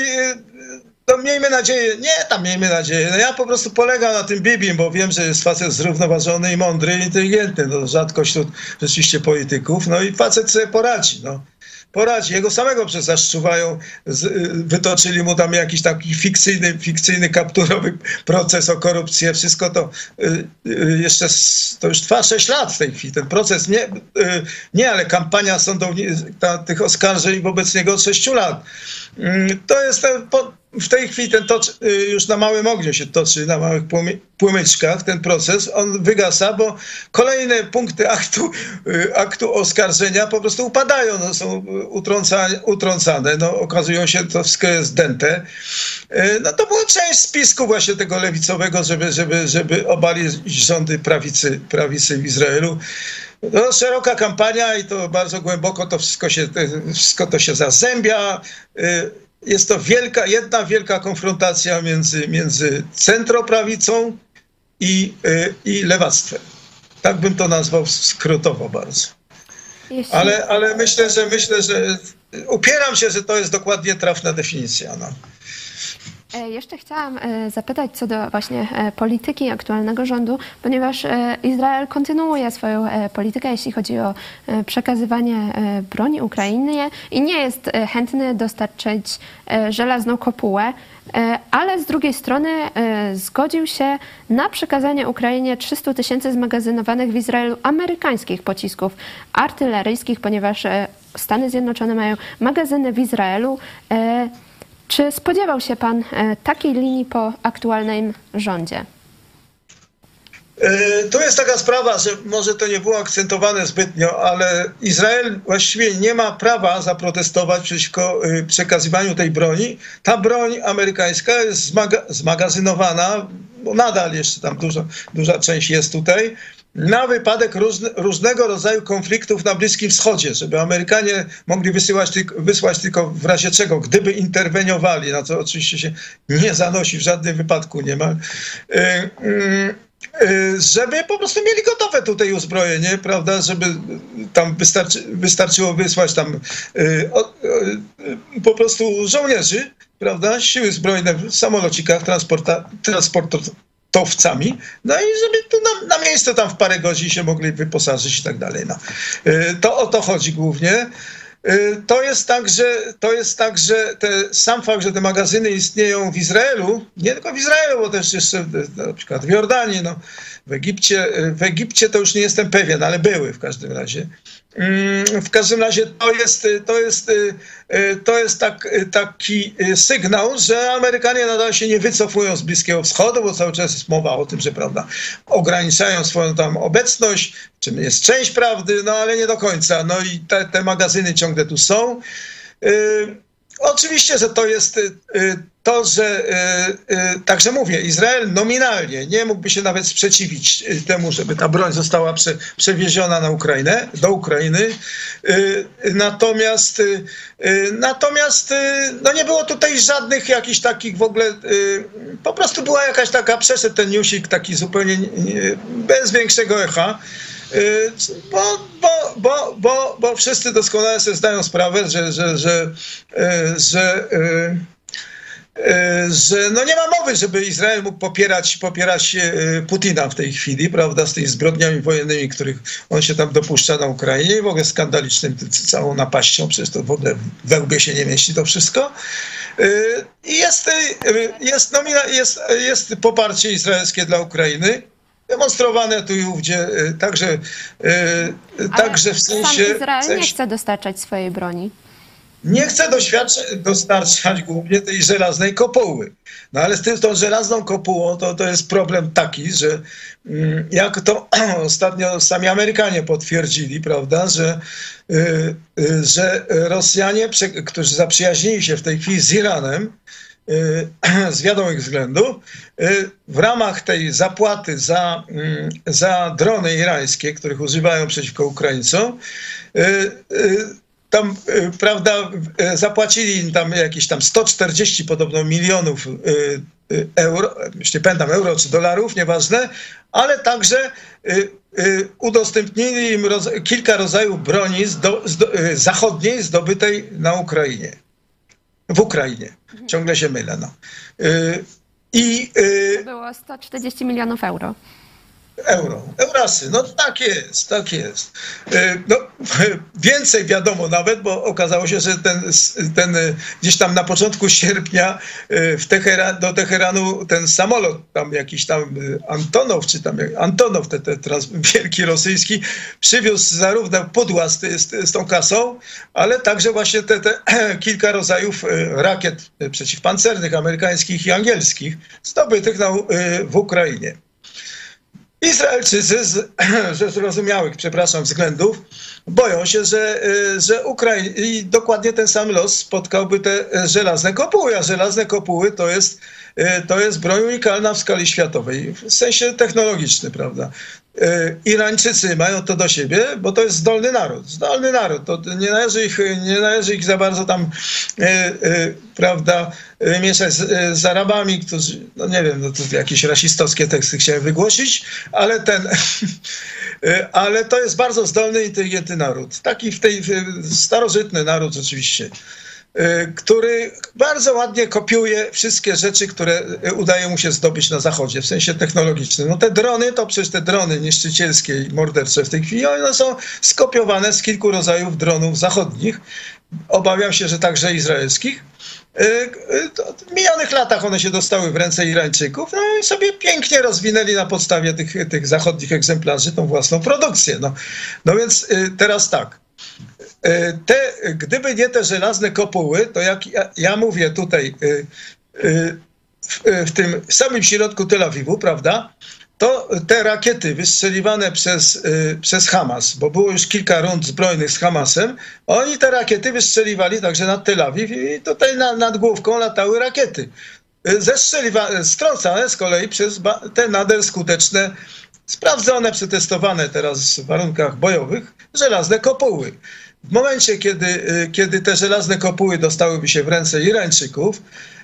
to miejmy nadzieję, nie tam miejmy nadzieję, no ja po prostu polegam na tym Bibim, bo wiem, że jest facet zrównoważony i mądry i inteligentny, no rzadko wśród rzeczywiście polityków, no i facet sobie poradzi, no poradzi. Jego samego przez zaszczuwają, wytoczyli mu tam jakiś taki fikcyjny, fikcyjny kapturowy proces o korupcję. Wszystko to y, y, jeszcze, to już trwa 6 lat w tej chwili. Ten proces nie, y, nie ale kampania sądowni, tych oskarżeń wobec niego od 6 lat. Mm, to jest ten, w tej chwili ten tocz już na małym ogniu się toczy, na małych płomyczkach ten proces, on wygasa, bo kolejne punkty aktu, aktu oskarżenia po prostu upadają, no, są utrącane, utrącane. No, okazują się, to wszystko jest dęte. E, no to była część spisku właśnie tego lewicowego, żeby, żeby, żeby obalić rządy prawicy, prawicy w Izraelu. No, szeroka kampania i to bardzo głęboko to wszystko się, wszystko to się zazębia. Jest to wielka, jedna wielka konfrontacja między, między centroprawicą i, e, i lewactwem. Tak bym to nazwał skrótowo bardzo. Jeśli... Ale, ale myślę, że myślę, że upieram się, że to jest dokładnie trafna definicja. No. E, jeszcze chciałam e, zapytać co do właśnie e, polityki aktualnego rządu, ponieważ Izrael kontynuuje swoją politykę, jeśli chodzi o przekazywanie broni Ukrainie i nie jest chętny dostarczyć żelazną kopułę, ale z drugiej strony zgodził się na przekazanie Ukrainie 300 tysięcy zmagazynowanych w Izraelu amerykańskich pocisków artyleryjskich, ponieważ Stany Zjednoczone mają magazyny w Izraelu. Czy spodziewał się Pan e, takiej linii po aktualnym rządzie? E, to jest taka sprawa, że może to nie było akcentowane zbytnio, ale Izrael właściwie nie ma prawa zaprotestować przeciwko e, przekazywaniu tej broni. Ta broń amerykańska jest zmaga zmagazynowana, bo nadal jeszcze tam dużo, duża część jest tutaj na wypadek różne, różnego rodzaju konfliktów na Bliskim Wschodzie, żeby Amerykanie mogli wysyłać, wysłać tylko w razie czego, gdyby interweniowali, na co oczywiście się nie zanosi w żadnym wypadku niemal, y, y, y, żeby po prostu mieli gotowe tutaj uzbrojenie, prawda, żeby tam wystarczy, wystarczyło wysłać tam po prostu żołnierzy, prawda, siły zbrojne w samolocikach, transporta, transportów towcami, no i żeby tu na, na miejsce tam w parę godzin się mogli wyposażyć i tak dalej. No. Y, to o to chodzi głównie. Y, to jest tak, że, to jest tak, że te, sam fakt, że te magazyny istnieją w Izraelu, nie tylko w Izraelu, bo też jeszcze na przykład w Jordanii, no, w Egipcie, w Egipcie to już nie jestem pewien, ale były w każdym razie. Mm, w każdym razie to jest, to jest, y, to jest tak, taki sygnał, że Amerykanie nadal się nie wycofują z Bliskiego Wschodu, bo cały czas jest mowa o tym, że prawda, ograniczają swoją tam obecność, czym jest część prawdy, no ale nie do końca. No i te, te magazyny ciągle tu są. Y, oczywiście, że to jest to, że także mówię, Izrael nominalnie nie mógłby się nawet sprzeciwić temu, żeby ta broń została prze, przewieziona na Ukrainę, do Ukrainy. Natomiast, natomiast no nie było tutaj żadnych jakichś takich w ogóle, po prostu była jakaś taka, przeszedł ten newsik taki zupełnie bez większego echa. Bo, bo, bo, bo, bo wszyscy doskonale sobie zdają sprawę, że, że, że, że że no nie ma mowy, żeby Izrael mógł popierać, popierać e, Putina w tej chwili, prawda, z tymi zbrodniami wojennymi, których on się tam dopuszcza na Ukrainie i w ogóle skandalicznym całą napaścią, przecież to w ogóle we łbie się nie mieści to wszystko. E, I jest, jest, nomina, jest, jest poparcie izraelskie dla Ukrainy, demonstrowane tu i ówdzie, także, także w sensie... Sam Izrael nie chce dostarczać swojej broni nie chce dostarczać głównie tej żelaznej kopuły. No ale z tym, tą żelazną kopułą to, to jest problem taki, że mm, jak to ostatnio sami Amerykanie potwierdzili, prawda, że, y, y, że Rosjanie, którzy zaprzyjaźnili się w tej chwili z Iranem, y, z wiadomych względów, w ramach tej zapłaty za, mm, za drony irańskie, których używają przeciwko Ukraińcom, tam, y, prawda, y, zapłacili im tam jakieś tam 140 podobno milionów y, euro, już nie pamiętam, euro czy dolarów, nieważne, ale także udostępnili im roz, kilka rodzajów broni zdo, zdo, zachodniej zdobytej na Ukrainie. W Ukrainie. Ciągle się mylę. No. I, to było 140 milionów euro euro. Eurasy, no tak jest, tak jest. E, no, więcej wiadomo nawet, bo okazało się, że ten, ten gdzieś tam na początku sierpnia e, w Teheran, do Teheranu ten samolot tam jakiś tam e, Antonow, czy tam Antonow, ten, ten trans, wielki rosyjski, przywiózł zarówno pudła z, z, z tą kasą, ale także właśnie te, te kilka rodzajów rakiet przeciwpancernych amerykańskich i angielskich zdobytych na, w Ukrainie. Izraelczycy z, ze zrozumiałych, przepraszam, względów boją się, że, y, że Ukraiń i dokładnie ten sam los spotkałby te żelazne kopuły, a żelazne kopuły to jest, y, to jest broń unikalna w skali światowej, w sensie technologicznym, prawda. Y, Irańczycy mają to do siebie, bo to jest zdolny naród. Zdolny naród. To nie należy ich, nie należy ich za bardzo tam, e, e, prawda, mieszać z, z, Arabami, którzy, no nie wiem, no to jakieś rasistowskie teksty chciałem wygłosić, ale ten, ale to jest bardzo zdolny, inteligentny naród. Taki w tej, starożytny naród oczywiście. Który bardzo ładnie kopiuje wszystkie rzeczy, które udaje mu się zdobyć na Zachodzie, w sensie technologicznym. No te drony, to przecież te drony niszczycielskie i mordercze w tej chwili, one są skopiowane z kilku rodzajów dronów zachodnich. Obawiam się, że także izraelskich. W minionych latach one się dostały w ręce Irańczyków no i sobie pięknie rozwinęli na podstawie tych, tych zachodnich egzemplarzy tą własną produkcję. No, no więc teraz tak. E, te, gdyby nie te żelazne kopuły, to jak ja, ja mówię tutaj e, e, w, w, tym samym środku Tel Awiwu, prawda, to te rakiety wystrzeliwane przez, przez Hamas, bo było już kilka rund zbrojnych z Hamasem, oni te rakiety wystrzeliwali także nad Tel Awiw i tutaj nad, nad główką latały rakiety. Strącane z kolei przez te nader skuteczne, sprawdzone, przetestowane teraz w warunkach bojowych, żelazne kopuły. W momencie, kiedy, y, kiedy te żelazne kopuły dostałyby się w ręce Irańczyków,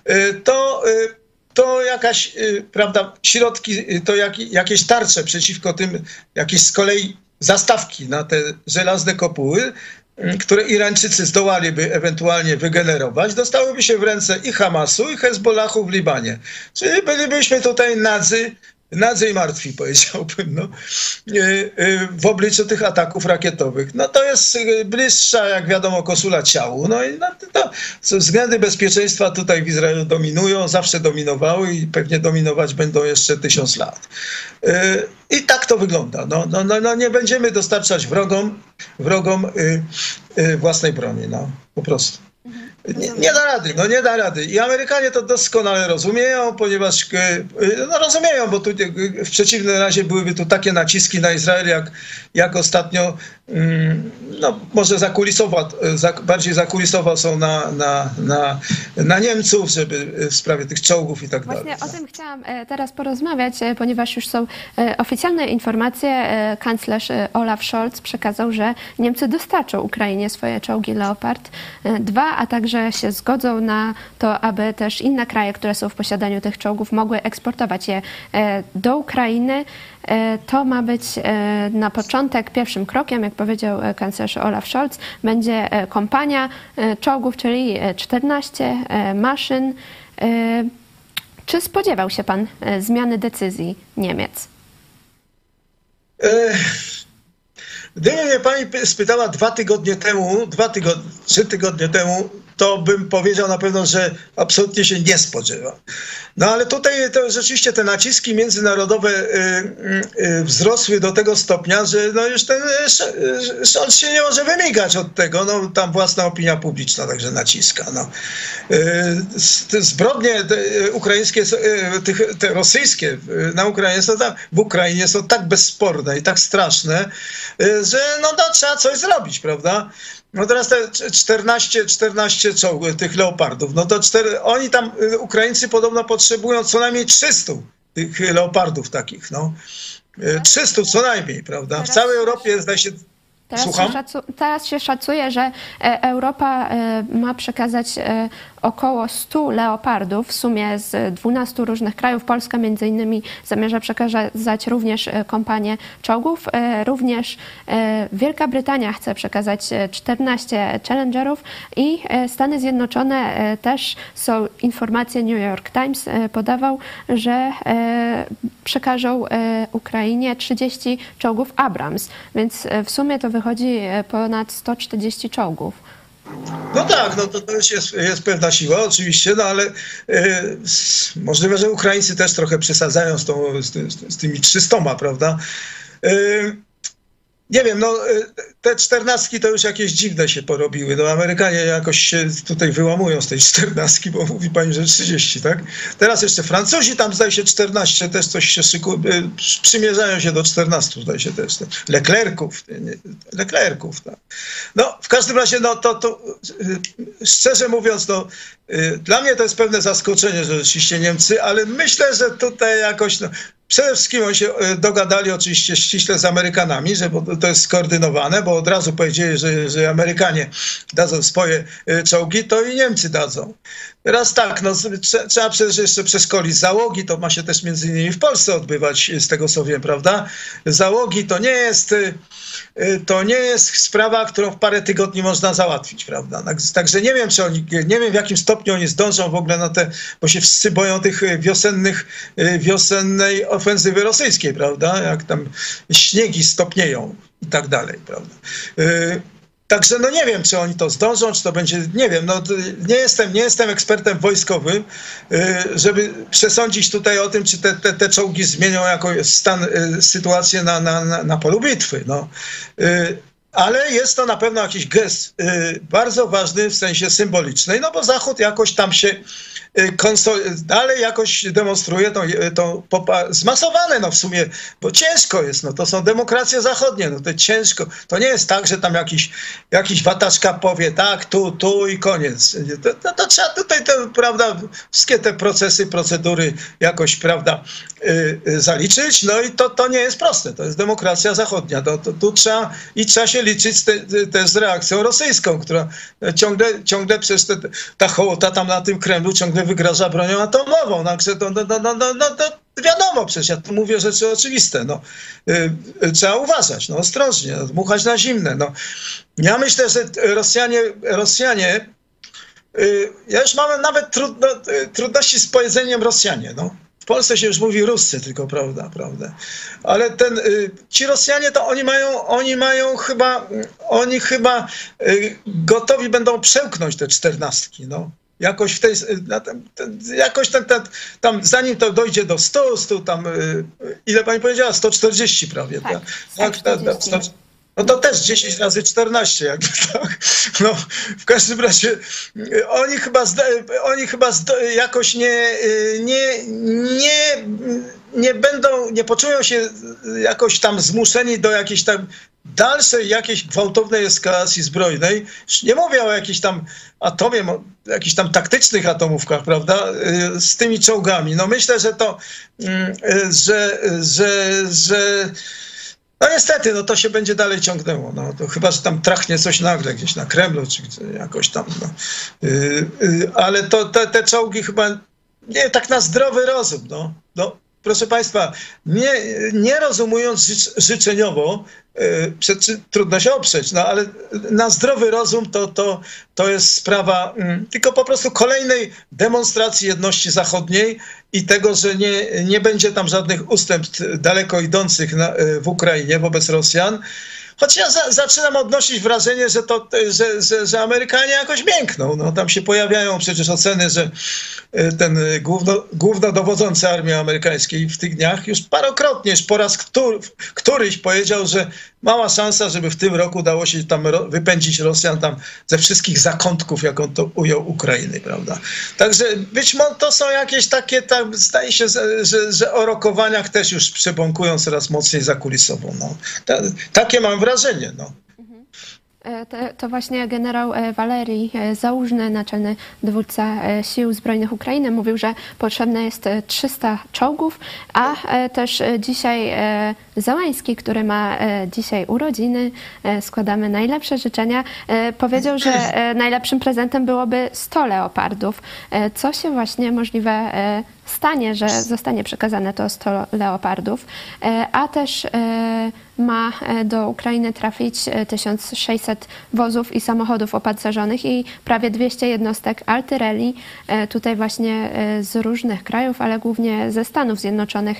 y, to, y, to jakaś, prawda, środki, to jak, jakieś tarcze przeciwko tym, jakieś z kolei zastawki na te żelazne kopuły, które Irańczycy zdołaliby ewentualnie wygenerować, dostałyby się w ręce i Hamasu, i Hezbollahu w Libanie. Czyli bylibyśmy tutaj nadzy nadzy i martwi, powiedziałbym, no, e, e, w obliczu tych ataków rakietowych. No to jest e, bliższa, jak wiadomo, kosula ciału. No i no, to, względy bezpieczeństwa tutaj w Izraelu dominują, zawsze dominowały i pewnie dominować będą jeszcze tysiąc lat. I tak to wygląda. No, no, no, no nie będziemy dostarczać wrogom, wrogom własnej broni, no, po prostu. Nie, nie, da rady, no nie da rady. I Amerykanie to doskonale rozumieją, ponieważ e, no rozumieją, bo tu e, w przeciwnym razie byłyby tu takie naciski na Izrael, jak, jak ostatnio, no może zakulisowo, e, bardziej zakulisowo są na, na, na, na Niemców, żeby w sprawie tych czołgów i tak Właśnie dalej. Właśnie o tym chciałam teraz porozmawiać, ponieważ już są oficjalne informacje. Kanclerz Olaf Scholz przekazał, że Niemcy dostarczą Ukrainie swoje czołgi Leopard 2, a także że się zgodzą na to, aby też inne kraje, które są w posiadaniu tych czołgów, mogły eksportować je e, do Ukrainy. E, to ma być e, na początek pierwszym krokiem, jak powiedział kanclerz Olaf Scholz, będzie kompania czołgów, czyli 14 maszyn. Czy spodziewał się pan zmiany decyzji Niemiec? Gdyby mnie pani spytała dwa tygodnie temu, dwa tygodnie, trzy tygodnie temu, to bym powiedział na pewno, że absolutnie się nie spodziewa. No ale tutaj to rzeczywiście te naciski międzynarodowe y, y, y, wzrosły do tego stopnia, że no już ten Scholz się nie może wymigać od tego. No, tam własna opinia publiczna także naciska. No. Zbrodnie ukraińskie, te rosyjskie na Ukrainie są tam, w Ukrainie są tak bezsporne i tak straszne, że no, no trzeba coś zrobić, prawda? No teraz te 14, 14 czołgów, tych leopardów, no to cztery, oni tam, y, Ukraińcy podobno potrzebują co najmniej 300 tych leopardów takich, no. 300 y, co najmniej, prawda? W całej Europie zdaje się Teraz się, teraz się, szacuje, że e, Europa e, ma przekazać e, około 100 leopardów w sumie z 12 różnych krajów. Polska między innymi zamierza przekazać również kompanię czołgów. Również Wielka Brytania chce przekazać 14 Challengerów i Stany Zjednoczone też są informacje New York Times podawał, że przekażą Ukrainie 30 czołgów Abrams, więc w sumie to wychodzi e, ponad 140 czołgów. No tak, no to też jest, jest pewna siła oczywiście, no ale e, możliwe, że Ukraińcy też trochę przesadzają z, tą, z, z tymi 300, prawda? E, nie wiem, no y, te czternastki to już jakieś dziwne się porobiły. No Amerykanie jakoś się tutaj wyłamują z tej czternastki, bo mówi pani, że 30, tak? Teraz jeszcze Francuzi tam zdaje się 14 też coś się szykują, y, przymierzają się do 14 zdaje się też. Leklerków, Leklerków, tak. No w każdym razie, no to, to y, szczerze mówiąc, no dla mnie to jest pewne zaskoczenie, że rzeczywiście Niemcy, ale myślę, że tutaj jakoś no, Przede wszystkim oni się e, dogadali oczywiście ściśle z Amerykanami, że to jest skoordynowane, bo od razu powiedzieli, że, Amerykanie dadzą swoje e, czołgi, to i Niemcy dadzą. Teraz tak, no, trzeba przecież jeszcze przeszkolić załogi, to ma się też między innymi w Polsce odbywać, z tego co wiem, prawda? Załogi to nie jest, y, to nie jest sprawa, którą w parę tygodni można załatwić, prawda? Także nie wiem, czy oni, nie wiem w jakim stopniu oni zdążą w ogóle na te, bo się wszyscy boją tych wiosennych, wiosennej ofensywy rosyjskiej, prawda? Jak tam śniegi stopnieją i tak dalej, prawda? Także no nie wiem, czy oni to zdążą, czy to będzie, nie wiem, no nie jestem, nie jestem ekspertem wojskowym, y, żeby przesądzić tutaj o tym, czy te, te, te czołgi zmienią jakoś stan, y, sytuację na, na, na, polu bitwy. No. Y, ale jest to na pewno jakiś gest bardzo ważny w sensie symbolicznej, no bo Zachód jakoś tam się Y, dalej jakoś demonstruje to, to zmasowane no w sumie, bo ciężko jest, no to są demokracje zachodnie, no to ciężko, to nie jest tak, że tam jakiś, jakiś wataczka powie tak, tu, tu i koniec. To, to, to trzeba tutaj, te, prawda, wszystkie te procesy, procedury jakoś, prawda, y, y, zaliczyć, no i to, to nie jest proste, to jest demokracja zachodnia, to, to, tu trzeba i trzeba się liczyć te, te z reakcją rosyjską, która ciągle, ciągle przez te, ta hołota tam na tym Kremlu ciągle wygraża bronią atomową. Także to, no, no, no, no, no, to wiadomo, przecież ja tu mówię rzeczy oczywiste. No. Yy, trzeba uważać, no, ostrożnie, no, dmuchać na zimne. No. Ja myślę, że Rosjanie, Rosjanie yy, ja już mam nawet trudno, yy, trudności z powiedzeniem Rosjanie. No. W Polsce się już mówi Ruscy tylko, prawda, prawda. Ale ten, y, ci Rosjanie to oni mają, oni mają chyba, oni chyba y, gotowi będą przełknąć te czternastki, no jakoś w tej, jakoś ten, ten, tam, zanim to dojdzie do 100, 100 tam, y, ile pani powiedziała? 140 prawie. Tak, tak, tak, tak no to też 10 razy 14, jakby tak. No, w każdym razie y, oni chyba, oni chyba jakoś nie, y, nie, nie, nie będą, nie poczują się jakoś tam zmuszeni do jakiejś tam dalszej jakiejś gwałtownej eskalacji zbrojnej. Nie mówię o jakiejś tam atomie, jakichś tam taktycznych atomówkach, prawda, y, z tymi czołgami. No myślę, że to, mm, że, że, że no niestety, no to się będzie dalej ciągnęło. No, to chyba, że tam trachnie coś nagle gdzieś na Kremlu, czy jakoś tam. No. Yy, ale to, te, te czołgi chyba nie tak na zdrowy rozum. No. No, proszę Państwa, nie, nie rozumując życz, życzeniowo, yy, trudno się oprzeć, no ale na zdrowy rozum to, to, to jest sprawa mm, tylko po prostu kolejnej demonstracji jedności zachodniej i tego, że nie, nie będzie tam żadnych ustępstw daleko idących na, w Ukrainie wobec Rosjan. Choć ja za, zaczynam odnosić wrażenie, że, to, że, że, że Amerykanie jakoś miękną. No, tam się pojawiają przecież oceny, że e, ten główno, głównodowodzący armii amerykańskiej w tych dniach już parokrotnie, już po raz który, któryś powiedział, że mała szansa, żeby w tym roku dało się tam wypędzić Rosjan tam ze wszystkich zakątków, jak on to ujął Ukrainy, prawda? Także być może to są jakieś takie, tak, zdaje się, że, że o rokowaniach też już przebąkują coraz mocniej zakulisową. No. Ta, takie mam wrażenie, no. E, to, to, właśnie generał e, Walerii e, Załużny, naczelny dowódca sił zbrojnych Ukrainy, mówił, że potrzebne jest 300 czołgów, a też dzisiaj Załański, który ma dzisiaj urodziny, składamy najlepsze życzenia, powiedział, że najlepszym prezentem byłoby 100 leopardów, co się właśnie możliwe stanie, że zostanie przekazane to 100 leopardów, e, a też e, ma e, do Ukrainy trafić 1600 wozów i samochodów opancerzonych i prawie 200 jednostek artylerii, tutaj właśnie z różnych krajów, ale głównie ze Stanów Zjednoczonych.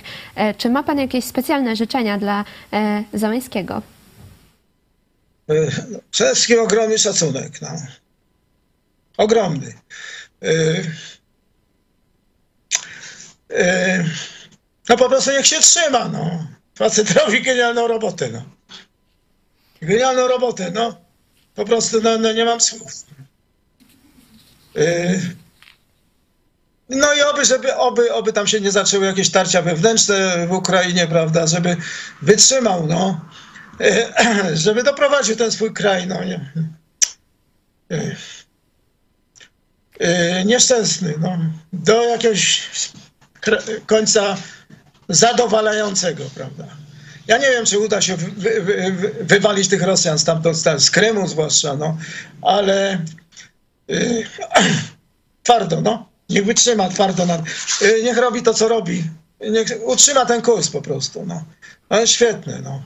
Czy ma Pan jakieś specjalne życzenia dla Załęskiego? Przede wszystkim ogromny szacunek. No. Ogromny. Yy, no po prostu niech się trzyma, no. Facet robi genialną robotę, no. Genialną robotę, no. Po prostu, no, no nie mam słów. Yy, no i oby, żeby, oby, oby tam się nie zaczęły jakieś tarcia wewnętrzne w Ukrainie, prawda, żeby wytrzymał, no. Yy, żeby doprowadził ten swój kraj, no nie. Nieszczęsny, no. Do jakiegoś końca zadowalającego, prawda? Ja nie wiem, czy uda się wy, wy, wy, wywalić tych Rosjan stamtąd, z Krymu zwłaszcza, no, ale y, twardo, no. Niech wytrzyma twardo. Na, y, niech robi to, co robi. Niech utrzyma ten kurs po prostu, no. Ale świetne, no.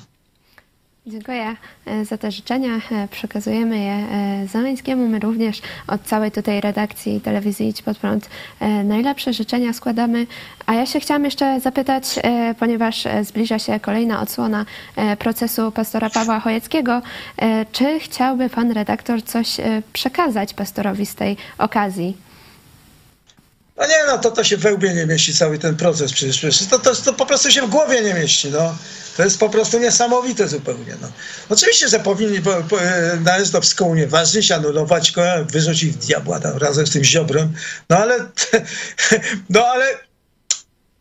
Dziękuję e, za te życzenia. E, przekazujemy je e, Zeleńskiemu. My również od całej tutaj redakcji telewizji Idź Pod Prąd najlepsze życzenia składamy. A ja się chciałam jeszcze zapytać, ponieważ zbliża się kolejna odsłona procesu pastora Pawła Chojeckiego, czy chciałby pan redaktor coś przekazać pastorowi z tej okazji? No nie, no to, to się we łbie nie mieści cały ten proces przecież. przecież to, to, to po prostu się w głowie nie mieści, no. To jest po prostu niesamowite zupełnie. No. Oczywiście, że powinni po, po, należy to wszystko unieważnić, anulować go, wyrzucić diabła tam, razem z tym ziobrem. No ale, no ale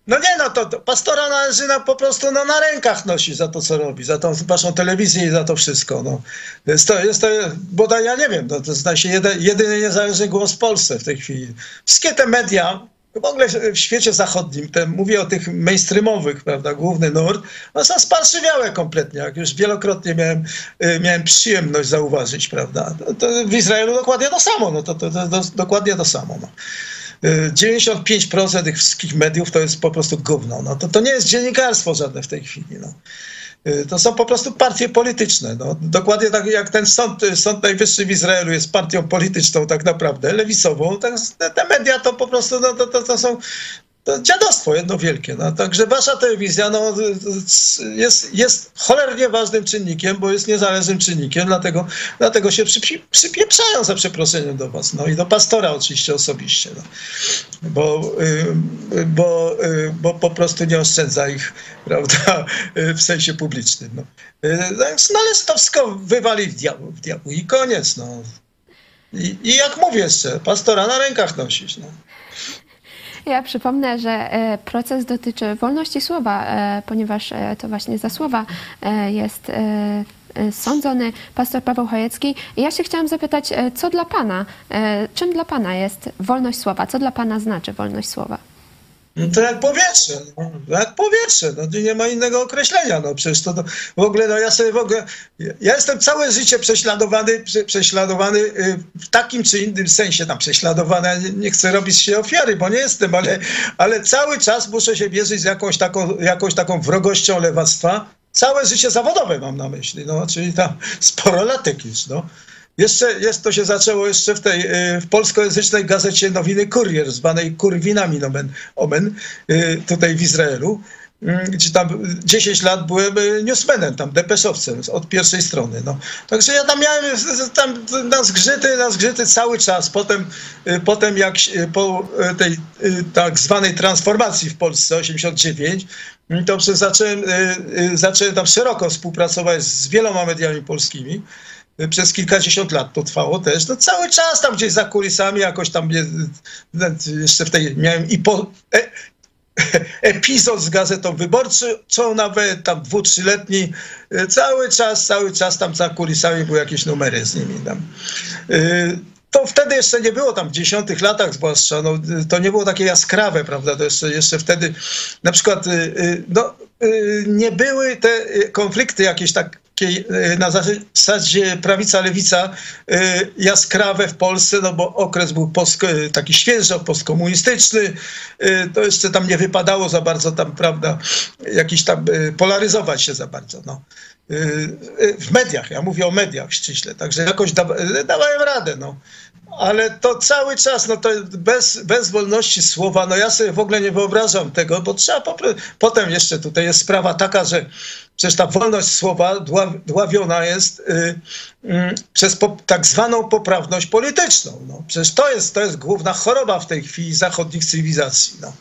no nie, no to, to pastora należy na, po prostu no, na rękach nosi za to, co robi, za tą waszą telewizję i za to wszystko. No. Jest to, jest to bodaj ja nie wiem, no, to jeden, jedyny niezależny głos w Polsce w tej chwili. Wszystkie te media, w ogóle w świecie zachodnim, te, mówię o tych mainstreamowych, prawda, główny nurt, są sparszywiałe kompletnie, jak już wielokrotnie miałem, y, miałem przyjemność zauważyć, prawda. To, to w Izraelu dokładnie to samo, no to, to, to, dokładnie to samo. No. 95% tych wszystkich mediów to jest po prostu gówno. No, to, to nie jest dziennikarstwo żadne w tej chwili. No. Y, to są po prostu partie polityczne. No. Dokładnie tak jak ten sąd, sąd Najwyższy w Izraelu jest partią polityczną tak naprawdę, lewicową, tak, te, media to po prostu no, to, to, to są to dziadostwo jedno wielkie. No. Także wasza telewizja no, jest, jest cholernie ważnym czynnikiem, bo jest niezależnym czynnikiem, dlatego, dlatego się przy, przypieprzają za przeproszeniem do was. No i do pastora oczywiście osobiście. No. Bo, y, bo, y, bo po prostu nie oszczędza ich prawda, w sensie publicznym. No. Y, więc należy to wszystko wywalić w diabł, w i koniec. No. I, I jak mówię jeszcze, pastora na rękach nosić. No. Ja przypomnę, że e, proces dotyczy wolności słowa, e, ponieważ e, to właśnie za słowa jest sądzony pastor Paweł Chojecki. Ja się chciałam zapytać, co dla Pana, czym dla Pana jest wolność słowa? Co dla Pana znaczy wolność słowa? No to jak powietrze, no, jak powietrze, no nie ma innego określenia, no. Przecież to, to w ogóle, no ja sobie w ogóle, ja jestem całe życie prześladowany, prześladowany y, w takim czy innym sensie, tam prześladowany, nie chcę robić się ofiary, bo nie jestem, ale, ale cały czas muszę się mierzyć z jakąś taką, jakąś taką wrogością lewactwa, całe życie zawodowe mam na myśli, no, czyli tam sporo latek już, no. Jeszcze jest, to się zaczęło jeszcze w tej y, w polskojęzycznej gazecie Nowiny Kurier, zwanej Kurwinami nomen, omen, y, tutaj w Izraelu, y, gdzie tam 10 lat byłem newsmanem, tam depeszowcem od pierwszej strony. No. Także ja tam miałem tam na zgrzyty, na zgrzyty cały czas. Potem, potem jak po tej tak zwanej transformacji w Polsce 89, to zacząłem, zacząłem tam szeroko współpracować z wieloma mediami polskimi przez kilkadziesiąt lat to trwało też, no cały czas tam gdzieś za kulisami jakoś tam jeszcze w tej miałem i po, e, epizod z gazetą wyborczą nawet tam dwu, trzyletni, e, cały czas, cały czas tam za kulisami były jakieś numery z nimi tam. E, to wtedy jeszcze nie było tam w dziesiątych latach zwłaszcza, no, to nie było takie jaskrawe, prawda, to jeszcze, jeszcze wtedy na przykład no, nie były te konflikty jakieś tak E, na zasadzie prawica-lewica e, jaskrawe w Polsce, no bo okres był post, e, taki świeżo, postkomunistyczny, to jeszcze tam nie wypadało za bardzo tam, prawda, jakiś tam polaryzować się za bardzo, no. W mediach, ja mówię o mediach ściśle, także jakoś da, dawałem radę, no ale to cały czas, no to bez, bez wolności słowa, no ja sobie w ogóle nie wyobrażam tego, bo trzeba po, potem jeszcze tutaj jest sprawa taka, że przecież ta wolność słowa dławiona jest y, y, przez po, tak zwaną poprawność polityczną. No. Przecież to jest, to jest główna choroba w tej chwili zachodnich cywilizacji. No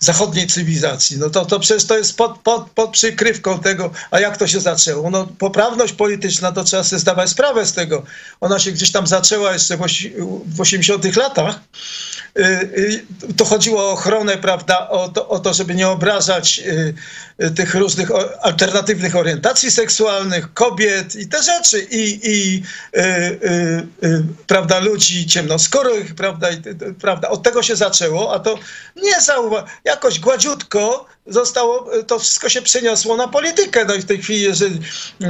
zachodniej cywilizacji. No to, to przecież to jest pod, pod, pod przykrywką tego, a jak to się zaczęło? No poprawność polityczna, to trzeba sobie zdawać sprawę z tego. Ona się gdzieś tam zaczęła jeszcze w, w 80 latach. Y, y, to chodziło o ochronę, prawda, o to, o to żeby nie obrażać y, tych różnych alternatywnych orientacji seksualnych, kobiet i te rzeczy, i, i y, y, y, prawda, ludzi ciemnoskórych, prawda, i, prawda, od tego się zaczęło, a to nie zauwa- jakoś gładziutko zostało, to wszystko się przeniosło na politykę. No i w tej chwili, jeżeli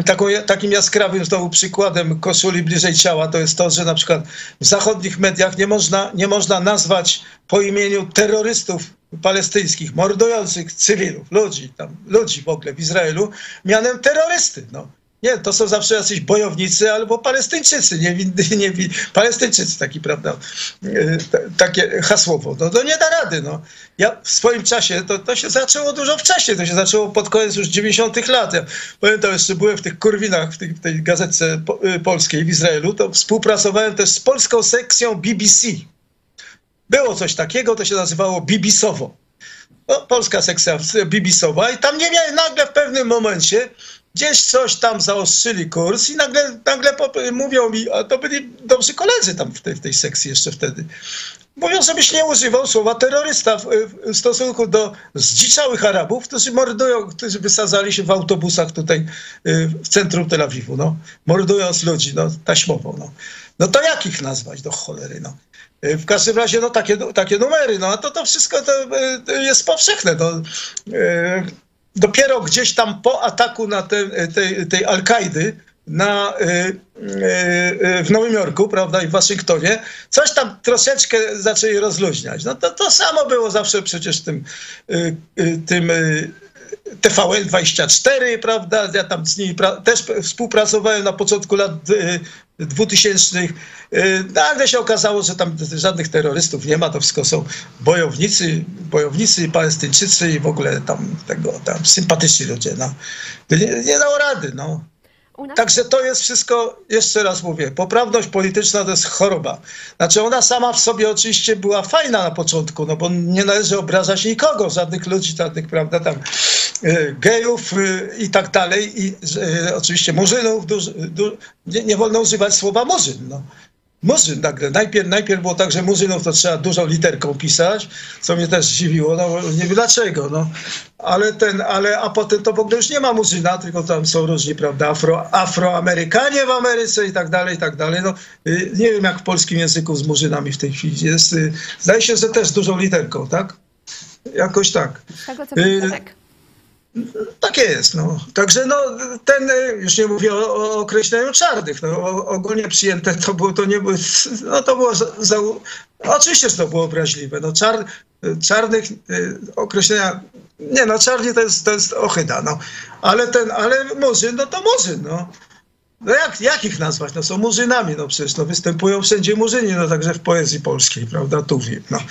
taką, takim jaskrawym znowu przykładem koszuli bliżej ciała, to jest to, że na przykład w zachodnich mediach nie można, nie można nazwać po imieniu terrorystów palestyńskich, mordujących cywilów, ludzi, tam, ludzi w ogóle w Izraelu, mianem terrorysty. No. Nie, to są zawsze jacyś bojownicy albo Palestyńczycy, niewinni, niewinni, Palestyńczycy, taki, prawda, takie hasłowo. No to nie da rady, no. Ja w swoim czasie, to, to się zaczęło dużo wcześniej, to się zaczęło pod koniec już 90 lat. Ja pamiętam, jeszcze byłem w tych kurwinach, w tej, w tej gazetce po, polskiej w Izraelu, to współpracowałem też z polską sekcją BBC. Było coś takiego, to się nazywało Bibisowo. No, polska sekcja Bibisowa i tam nie miałem nagle w pewnym momencie gdzieś coś tam zaostrzyli kurs i nagle, nagle mówią mi, a to byli dobrzy koledzy tam w tej, w tej sekcji jeszcze wtedy. Mówią, żebyś nie używał słowa terrorysta w, w stosunku do zdziczałych Arabów, którzy mordują, którzy wysadzali się w autobusach tutaj w centrum Tel Awiwu, no, mordując ludzi, no, taśmowo, no. No to jak ich nazwać do cholery, no. W każdym razie, no takie, takie numery, no a to, to wszystko to, to jest powszechne, no dopiero gdzieś tam po ataku na te, tej, tej Al-Kaidy na, y, y, w Nowym Jorku, prawda, i w Waszyngtonie, coś tam troszeczkę zaczęli rozluźniać. No to, to samo było zawsze przecież tym, y, tym TVN24, prawda, ja tam z nimi też współpracowałem na początku lat 2000. Nagle się okazało, że tam żadnych terrorystów nie ma, to wszystko są bojownicy, bojownicy palestyńczycy i w ogóle tam tego, tam sympatyczni ludzie. No. Nie, nie dało rady, no. Także to jest wszystko, jeszcze raz mówię, poprawność polityczna to jest choroba. Znaczy ona sama w sobie oczywiście była fajna na początku, no bo nie należy obrażać nikogo, żadnych ludzi, żadnych, prawda, tam y, gejów y, i tak dalej. I y, oczywiście murzynów, nie, nie, wolno używać słowa murzyn, no. Murzyn nagle. Najpierw, najpierw było tak, że murzynów to trzeba dużą literką pisać, co mnie też zdziwiło, no nie wiem dlaczego, no. Ale ten, ale, a potem to w ogóle już nie ma murzyna, tylko tam są różni, prawda, Afro, Afroamerykanie w Ameryce i tak dalej, i tak dalej. No, y, nie wiem, jak w polskim języku z murzynami w tej chwili jest. Y, zdaje się, że też dużą literką, tak? Jakoś tak. Z tego co y, tak. Takie jest. No. Także no, ten, już nie mówię o, o określeniu czarnych, no, ogólnie przyjęte to było, to nie było, no to było, za, za, oczywiście, że to było obraźliwe. No, czar, czarnych y, określenia, nie no, czarni to jest, to jest ochyda, no. Ale ten, ale murzyn, no to murzyn, no. No jak, jak ich nazwać? No są murzynami, no przecież no, występują wszędzie murzyni, no także w poezji polskiej, prawda, tu wiem, no.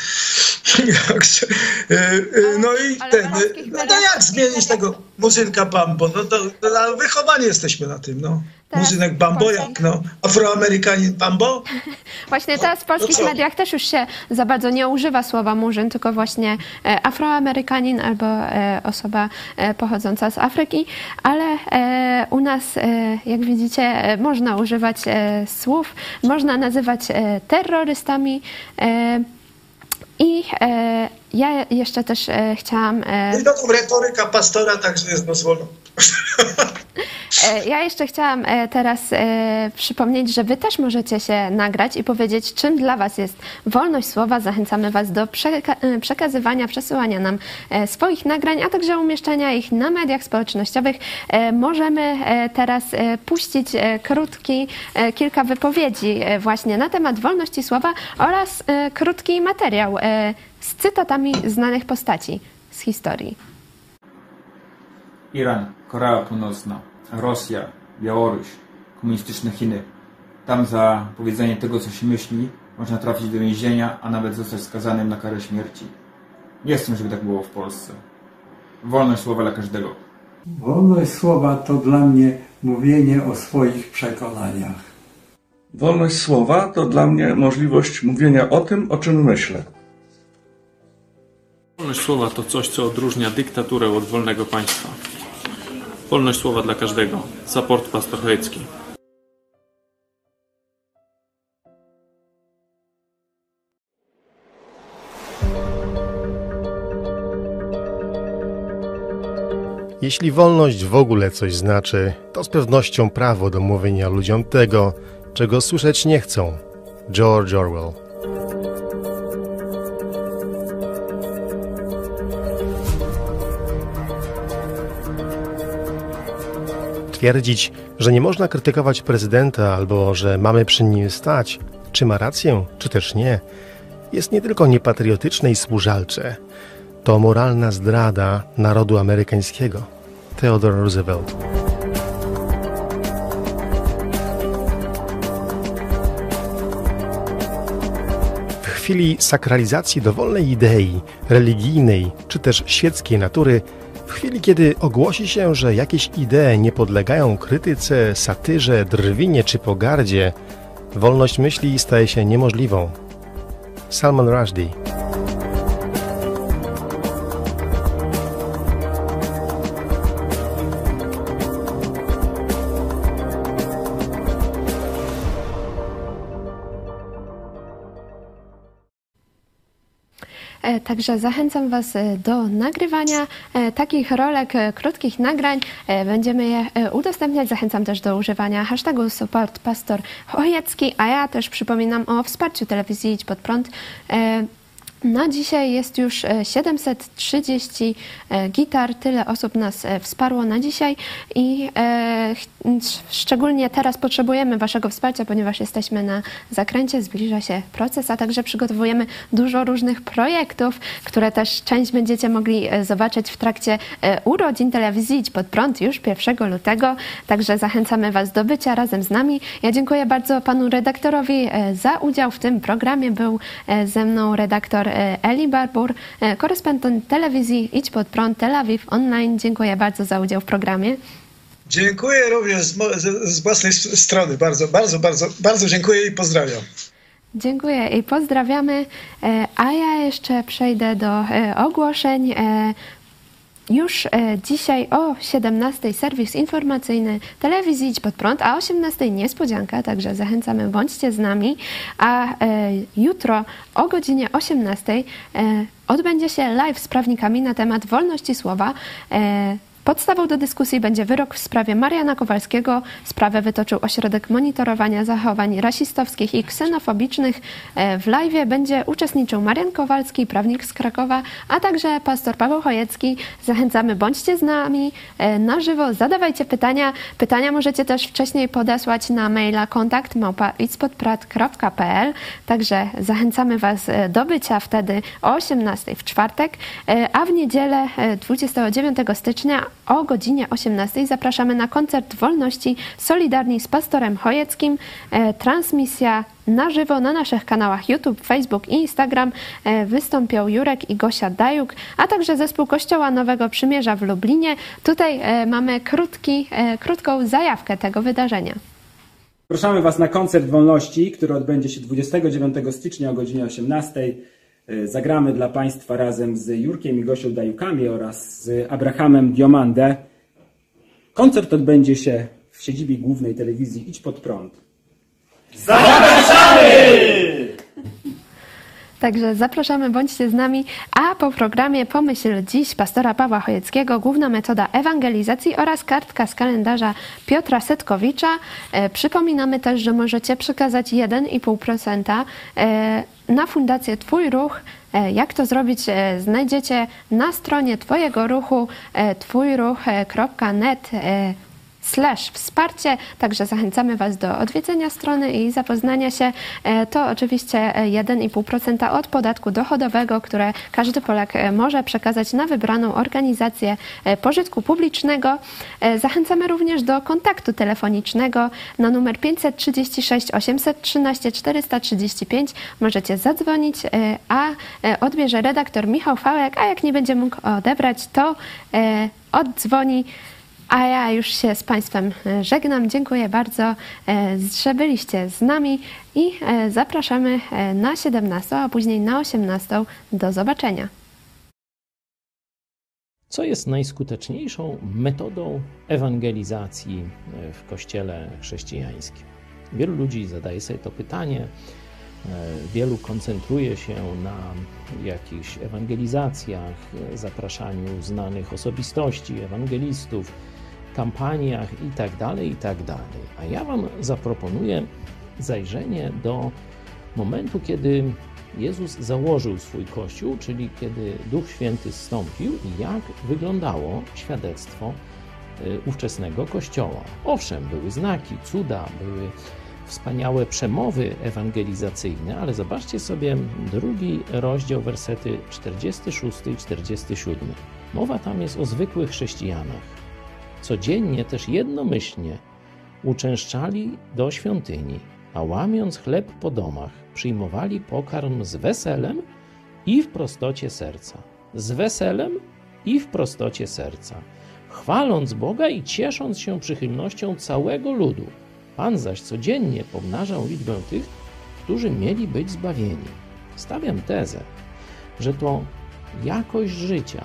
No i ten, no, no jak zmienić tego murzynka Bambo? No to, to na wychowanie jesteśmy na tym, no. Murzynek Bambo, jak no, afroamerykanin Bambo? Właśnie teraz w polskich no mediach też już się za bardzo nie używa słowa murzyn, tylko właśnie e, afroamerykanin albo osoba pochodząca z Afryki, ale u nas, jak widzicie, można używać słów, można nazywać terrorystami i e, ja jeszcze też e, chciałam. E, no to retoryka pastora także jest dozwolona. E, ja jeszcze chciałam e, teraz e, przypomnieć, że Wy też możecie się nagrać i powiedzieć, czym dla Was jest wolność słowa. Zachęcamy Was do przekazywania, przesyłania nam swoich nagrań, a także umieszczania ich na mediach społecznościowych. Możemy teraz puścić krótki, kilka wypowiedzi właśnie na temat wolności słowa oraz krótki materiał z cytatami znanych postaci z historii. Iran, Korea Północna, Rosja, Białoruś, komunistyczne Chiny. Tam za powiedzenie tego, co się myśli, można trafić do więzienia, a nawet zostać skazanym na karę śmierci. Nie chcę, żeby tak było w Polsce. Wolność słowa dla każdego. Wolność słowa to dla mnie mówienie o swoich przekonaniach. Wolność słowa to dla mnie możliwość mówienia o tym, o czym myślę. Wolność słowa to coś, co odróżnia dyktaturę od wolnego państwa. Wolność słowa dla każdego. Support Pastor Chojecki. Jeśli wolność w ogóle coś znaczy, to z pewnością prawo do mówienia ludziom tego, czego słyszeć nie chcą. George Orwell. Twierdzić, że nie można krytykować prezydenta albo że mamy przy nim stać, czy ma rację, czy też nie, jest nie tylko niepatriotyczne i służalcze, to moralna zdrada narodu amerykańskiego. Theodore Roosevelt. W chwili sakralizacji dowolnej idei, religijnej czy też świeckiej natury, chwili kiedy ogłosi się, że jakieś idee nie podlegają krytyce, satyrze, drwinie czy pogardzie, wolność myśli staje się niemożliwą. Salman Rushdie Także zachęcam Was e, do nagrywania e, takich rolek, e, krótkich nagrań. Będziemy je udostępniać. Zachęcam też do używania hashtagu support pastor a ja też przypominam o wsparciu telewizji Idź Pod Prąd. E, Na dzisiaj jest już e, 730 e, gitar. Tyle osób nas e, wsparło na dzisiaj i e, szczególnie teraz potrzebujemy Waszego wsparcia, ponieważ jesteśmy na zakręcie, zbliża się proces, a także przygotowujemy dużo różnych projektów, które też część będziecie mogli e, zobaczyć w trakcie e, urodzin telewizji Pod Prąd już 1 lutego. Także zachęcamy Was do bycia razem z nami. Ja dziękuję bardzo panu redaktorowi e, za udział w tym programie. Był e, ze mną redaktor e, Eli Barbur, e, korespondent telewizji Idź Pod Prąd Tel Awiw Online. Dziękuję bardzo za udział w programie. Dziękuję również z, z, własnej strony. Bardzo, bardzo, bardzo, bardzo dziękuję i pozdrawiam. Dziękuję i pozdrawiamy. E, A ja jeszcze przejdę do e, ogłoszeń. Już e, dzisiaj o 17 serwis informacyjny telewizji Idź Pod Prąd, a o 18 niespodzianka, także zachęcamy, bądźcie z nami. A e, jutro o godzinie 18 e, odbędzie się live z prawnikami na temat wolności słowa. Podstawą do dyskusji będzie wyrok w sprawie Mariana Kowalskiego. Sprawę wytoczył Ośrodek Monitorowania Zachowań Rasistowskich i Ksenofobicznych. E, W live będzie uczestniczył Marian Kowalski, prawnik z Krakowa, a także pastor Paweł Chojecki. Zachęcamy, bądźcie z nami e, na żywo, zadawajcie pytania. Pytania możecie też wcześniej podesłać na maila kontakt Także zachęcamy Was e, do bycia wtedy o 18 w czwartek, a w niedzielę e, 29 stycznia o godzinie 18 zapraszamy na koncert wolności Solidarni z pastorem Chojeckim. E, Transmisja na żywo na naszych kanałach YouTube, Facebook i Instagram e, wystąpią Jurek i Gosia Dajuk, a także zespół Kościoła Nowego Przymierza w Lublinie. Tutaj e, mamy krótki, krótką zajawkę tego wydarzenia. Zapraszamy Was na koncert wolności, który odbędzie się 29 stycznia o godzinie 18. Y, Zagramy dla Państwa razem z Jurkiem i Gosią Dajukami oraz z Abrahamem Diomandę. Koncert odbędzie się w siedzibie głównej telewizji Idź Pod Prąd. Także zapraszamy, bądźcie z nami. A po programie Pomyśl dziś pastora Pawła Chojeckiego, główna metoda ewangelizacji oraz kartka z kalendarza Piotra Setkowicza. E, przypominamy też, że możecie przekazać 1,5% e, na Fundację Twój Ruch. E, Jak to zrobić, znajdziecie na stronie Twojego ruchu twójruch.net slash wsparcie, także zachęcamy Was do odwiedzenia strony i zapoznania się. E, To oczywiście e, 1,5% od podatku dochodowego, które każdy Polak e, może przekazać na wybraną organizację e, pożytku publicznego. E, Zachęcamy również do kontaktu telefonicznego na numer 536 813 435. Możecie zadzwonić, e, a e, odbierze redaktor Michał Fałek, a jak nie będzie mógł odebrać, to e, oddzwoni a ja już się z Państwem e, żegnam. Dziękuję bardzo, e, że byliście z nami i e, zapraszamy na 17, a później na 18. Do zobaczenia. Co jest najskuteczniejszą metodą ewangelizacji w kościele chrześcijańskim? Wielu ludzi zadaje sobie to pytanie wielu koncentruje się na jakichś ewangelizacjach, zapraszaniu znanych osobistości, ewangelistów, kampaniach itd., tak itd. Tak A ja Wam zaproponuję zajrzenie do momentu, kiedy Jezus założył swój Kościół, czyli kiedy Duch Święty zstąpił i jak wyglądało świadectwo y, ówczesnego Kościoła. Owszem, były znaki, cuda, były wspaniałe przemowy ewangelizacyjne, ale zobaczcie sobie drugi rozdział, wersety 46 i 47. Mowa tam jest o zwykłych chrześcijanach. Codziennie też jednomyślnie uczęszczali do świątyni, a łamiąc chleb po domach, przyjmowali pokarm z weselem i w prostocie serca. Z weselem i w prostocie serca, chwaląc Boga i ciesząc się przychylnością całego ludu. Pan zaś codziennie pomnażał liczbę tych, którzy mieli być zbawieni. Stawiam tezę, że to jakość życia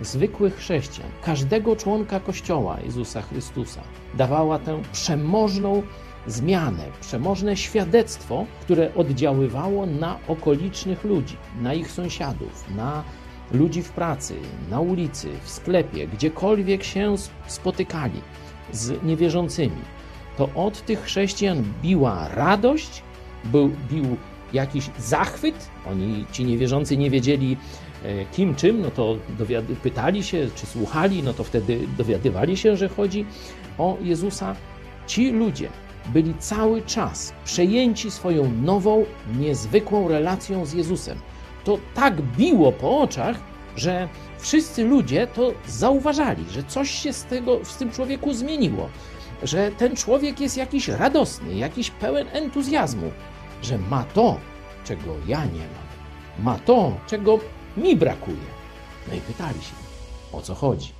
zwykłych chrześcijan, każdego członka Kościoła Jezusa Chrystusa dawała tę przemożną zmianę, przemożne świadectwo, które oddziaływało na okolicznych ludzi, na ich sąsiadów, na ludzi w pracy, na ulicy, w sklepie, gdziekolwiek się spotykali z niewierzącymi. To od tych chrześcijan biła radość, był, bił jakiś zachwyt. Oni, ci niewierzący, nie wiedzieli kim, czym, no to pytali się, czy słuchali, no to wtedy dowiadywali się, że chodzi o Jezusa. Ci ludzie byli cały czas przejęci swoją nową, niezwykłą relacją z Jezusem. To tak biło po oczach, że wszyscy ludzie to zauważali, że coś się z, tego, z tym człowieku zmieniło, że ten człowiek jest jakiś radosny, jakiś pełen entuzjazmu, że ma to, czego ja nie mam, ma to, czego mi brakuje. No i pytali się, o co chodzi?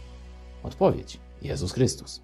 Odpowiedź: Jezus Chrystus.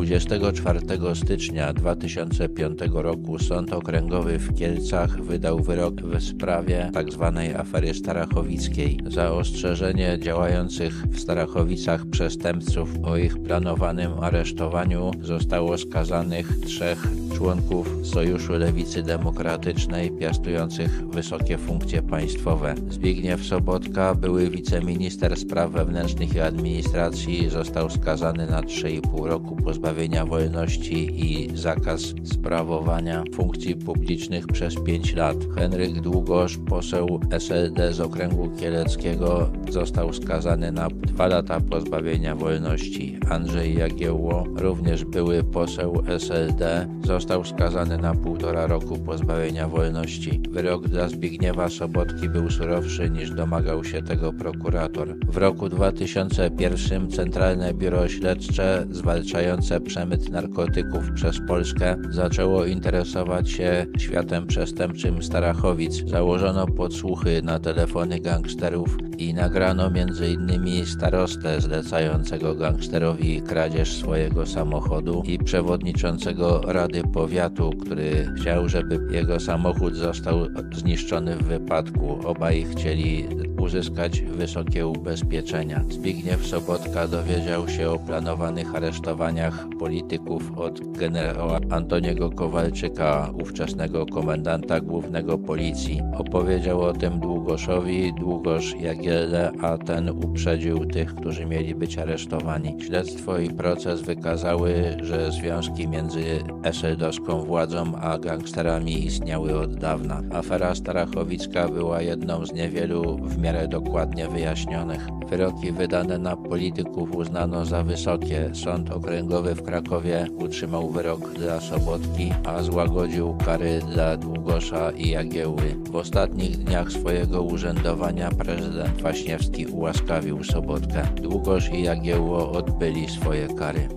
24 stycznia 2005 roku Sąd Okręgowy w Kielcach wydał wyrok w sprawie tzw. Tak afery starachowickiej za ostrzeżenie działających w Starachowicach przestępców o ich planowanym aresztowaniu zostało skazanych trzech członków Sojuszu Lewicy Demokratycznej piastujących wysokie funkcje państwowe. Zbigniew Sobotka, były wiceminister spraw wewnętrznych i administracji, został skazany na 3,5 roku pozbawienia wolności i zakaz sprawowania funkcji publicznych przez 5 lat. Henryk Długosz, poseł SLD z okręgu kieleckiego, został skazany na 2 lata pozbawienia wolności. Andrzej Jagiełło, również były poseł SLD, został skazany na półtora roku pozbawienia wolności. Wyrok dla Zbigniewa Sobotki był surowszy niż domagał się tego prokurator. W roku 2001 Centralne Biuro Śledcze zwalczające przemyt narkotyków przez Polskę zaczęło interesować się światem przestępczym Starachowic. Założono podsłuchy na telefony gangsterów i nagrano m.in. starostę zlecającego gangsterowi kradzież swojego samochodu i przewodniczącego Rady Powiatu, który chciał, żeby jego samochód został zniszczony w wypadku. Obaj chcieli uzyskać wysokie ubezpieczenia. Zbigniew Sobotka dowiedział się o planowanych aresztowaniach polityków od generała Antoniego Kowalczyka, ówczesnego komendanta głównego policji. Opowiedział o tym Długoszowi, Długosz Jagielle, a ten uprzedził tych, którzy mieli być aresztowani. Śledztwo i proces wykazały, że związki między eseldowską władzą a gangsterami istniały od dawna. Afera Starachowicka była jedną z niewielu w miarę dokładnie wyjaśnionych. Wyroki wydane na polityków uznano za wysokie. Sąd Okręgowy w Krakowie utrzymał wyrok dla Sobotki, a złagodził kary dla Długosza i Jagieły. W ostatnich dniach swojego urzędowania prezydent Waśniewski ułaskawił Sobotkę. Długosz i Jagiełło odbyli swoje kary.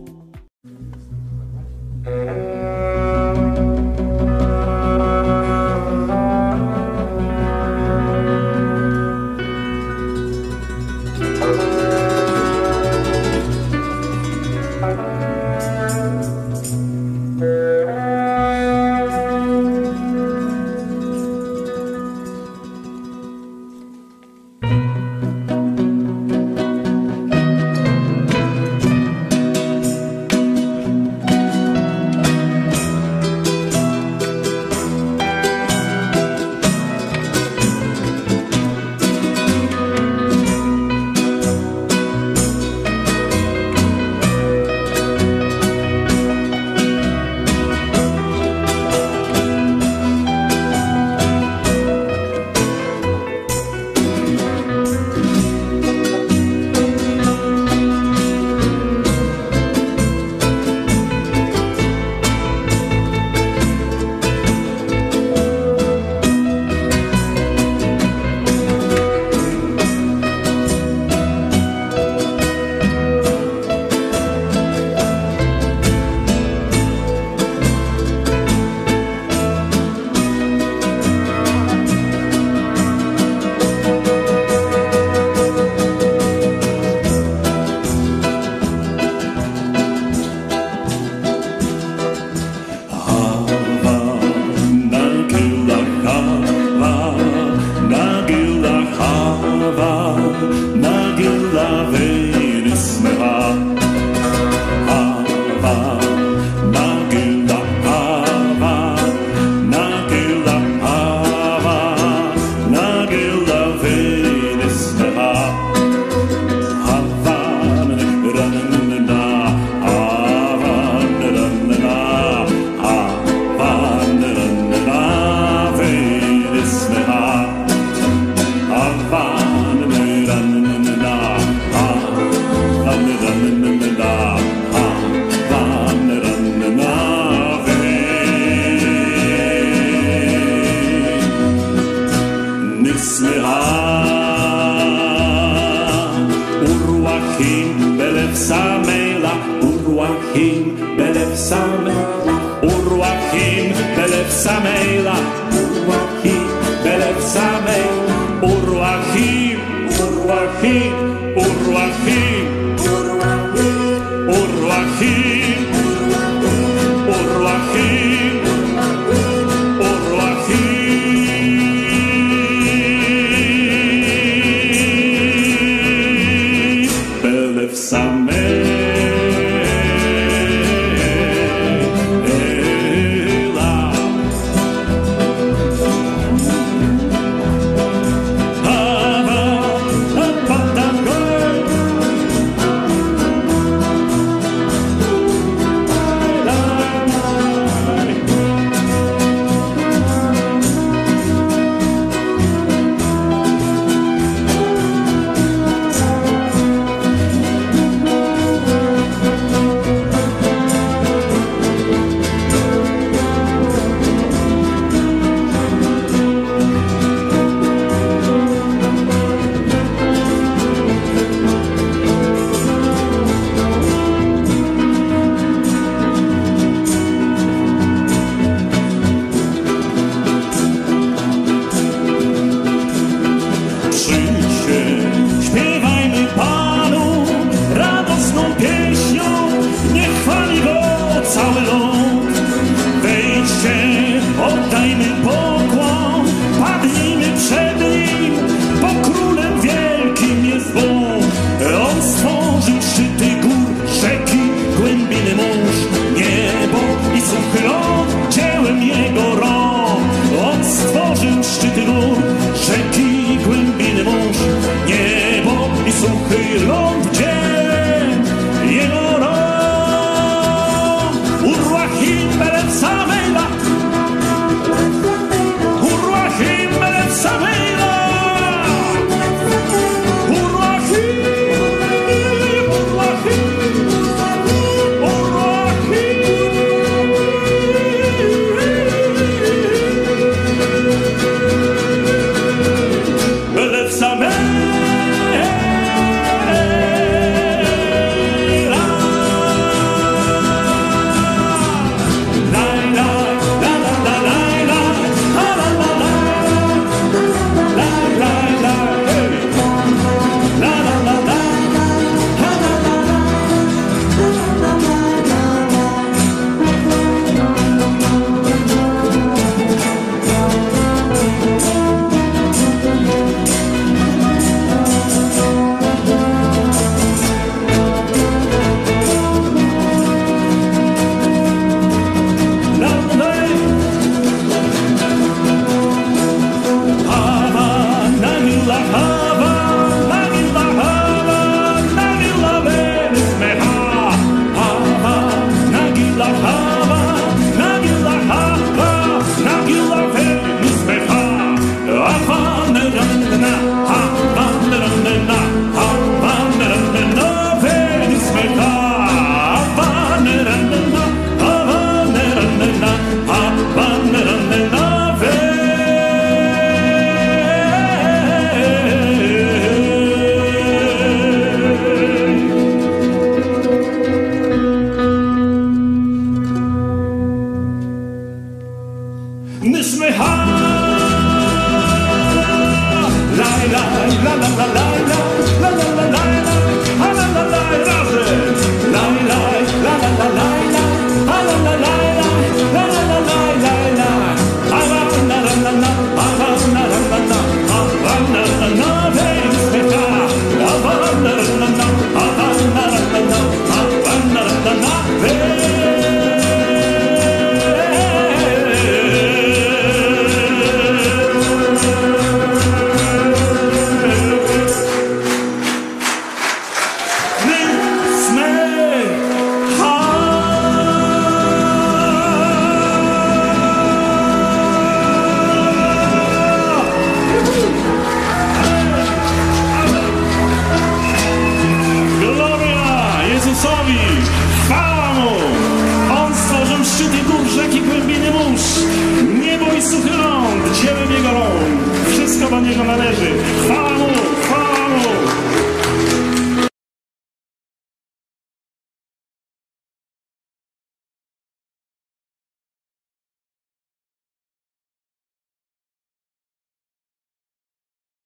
our feet.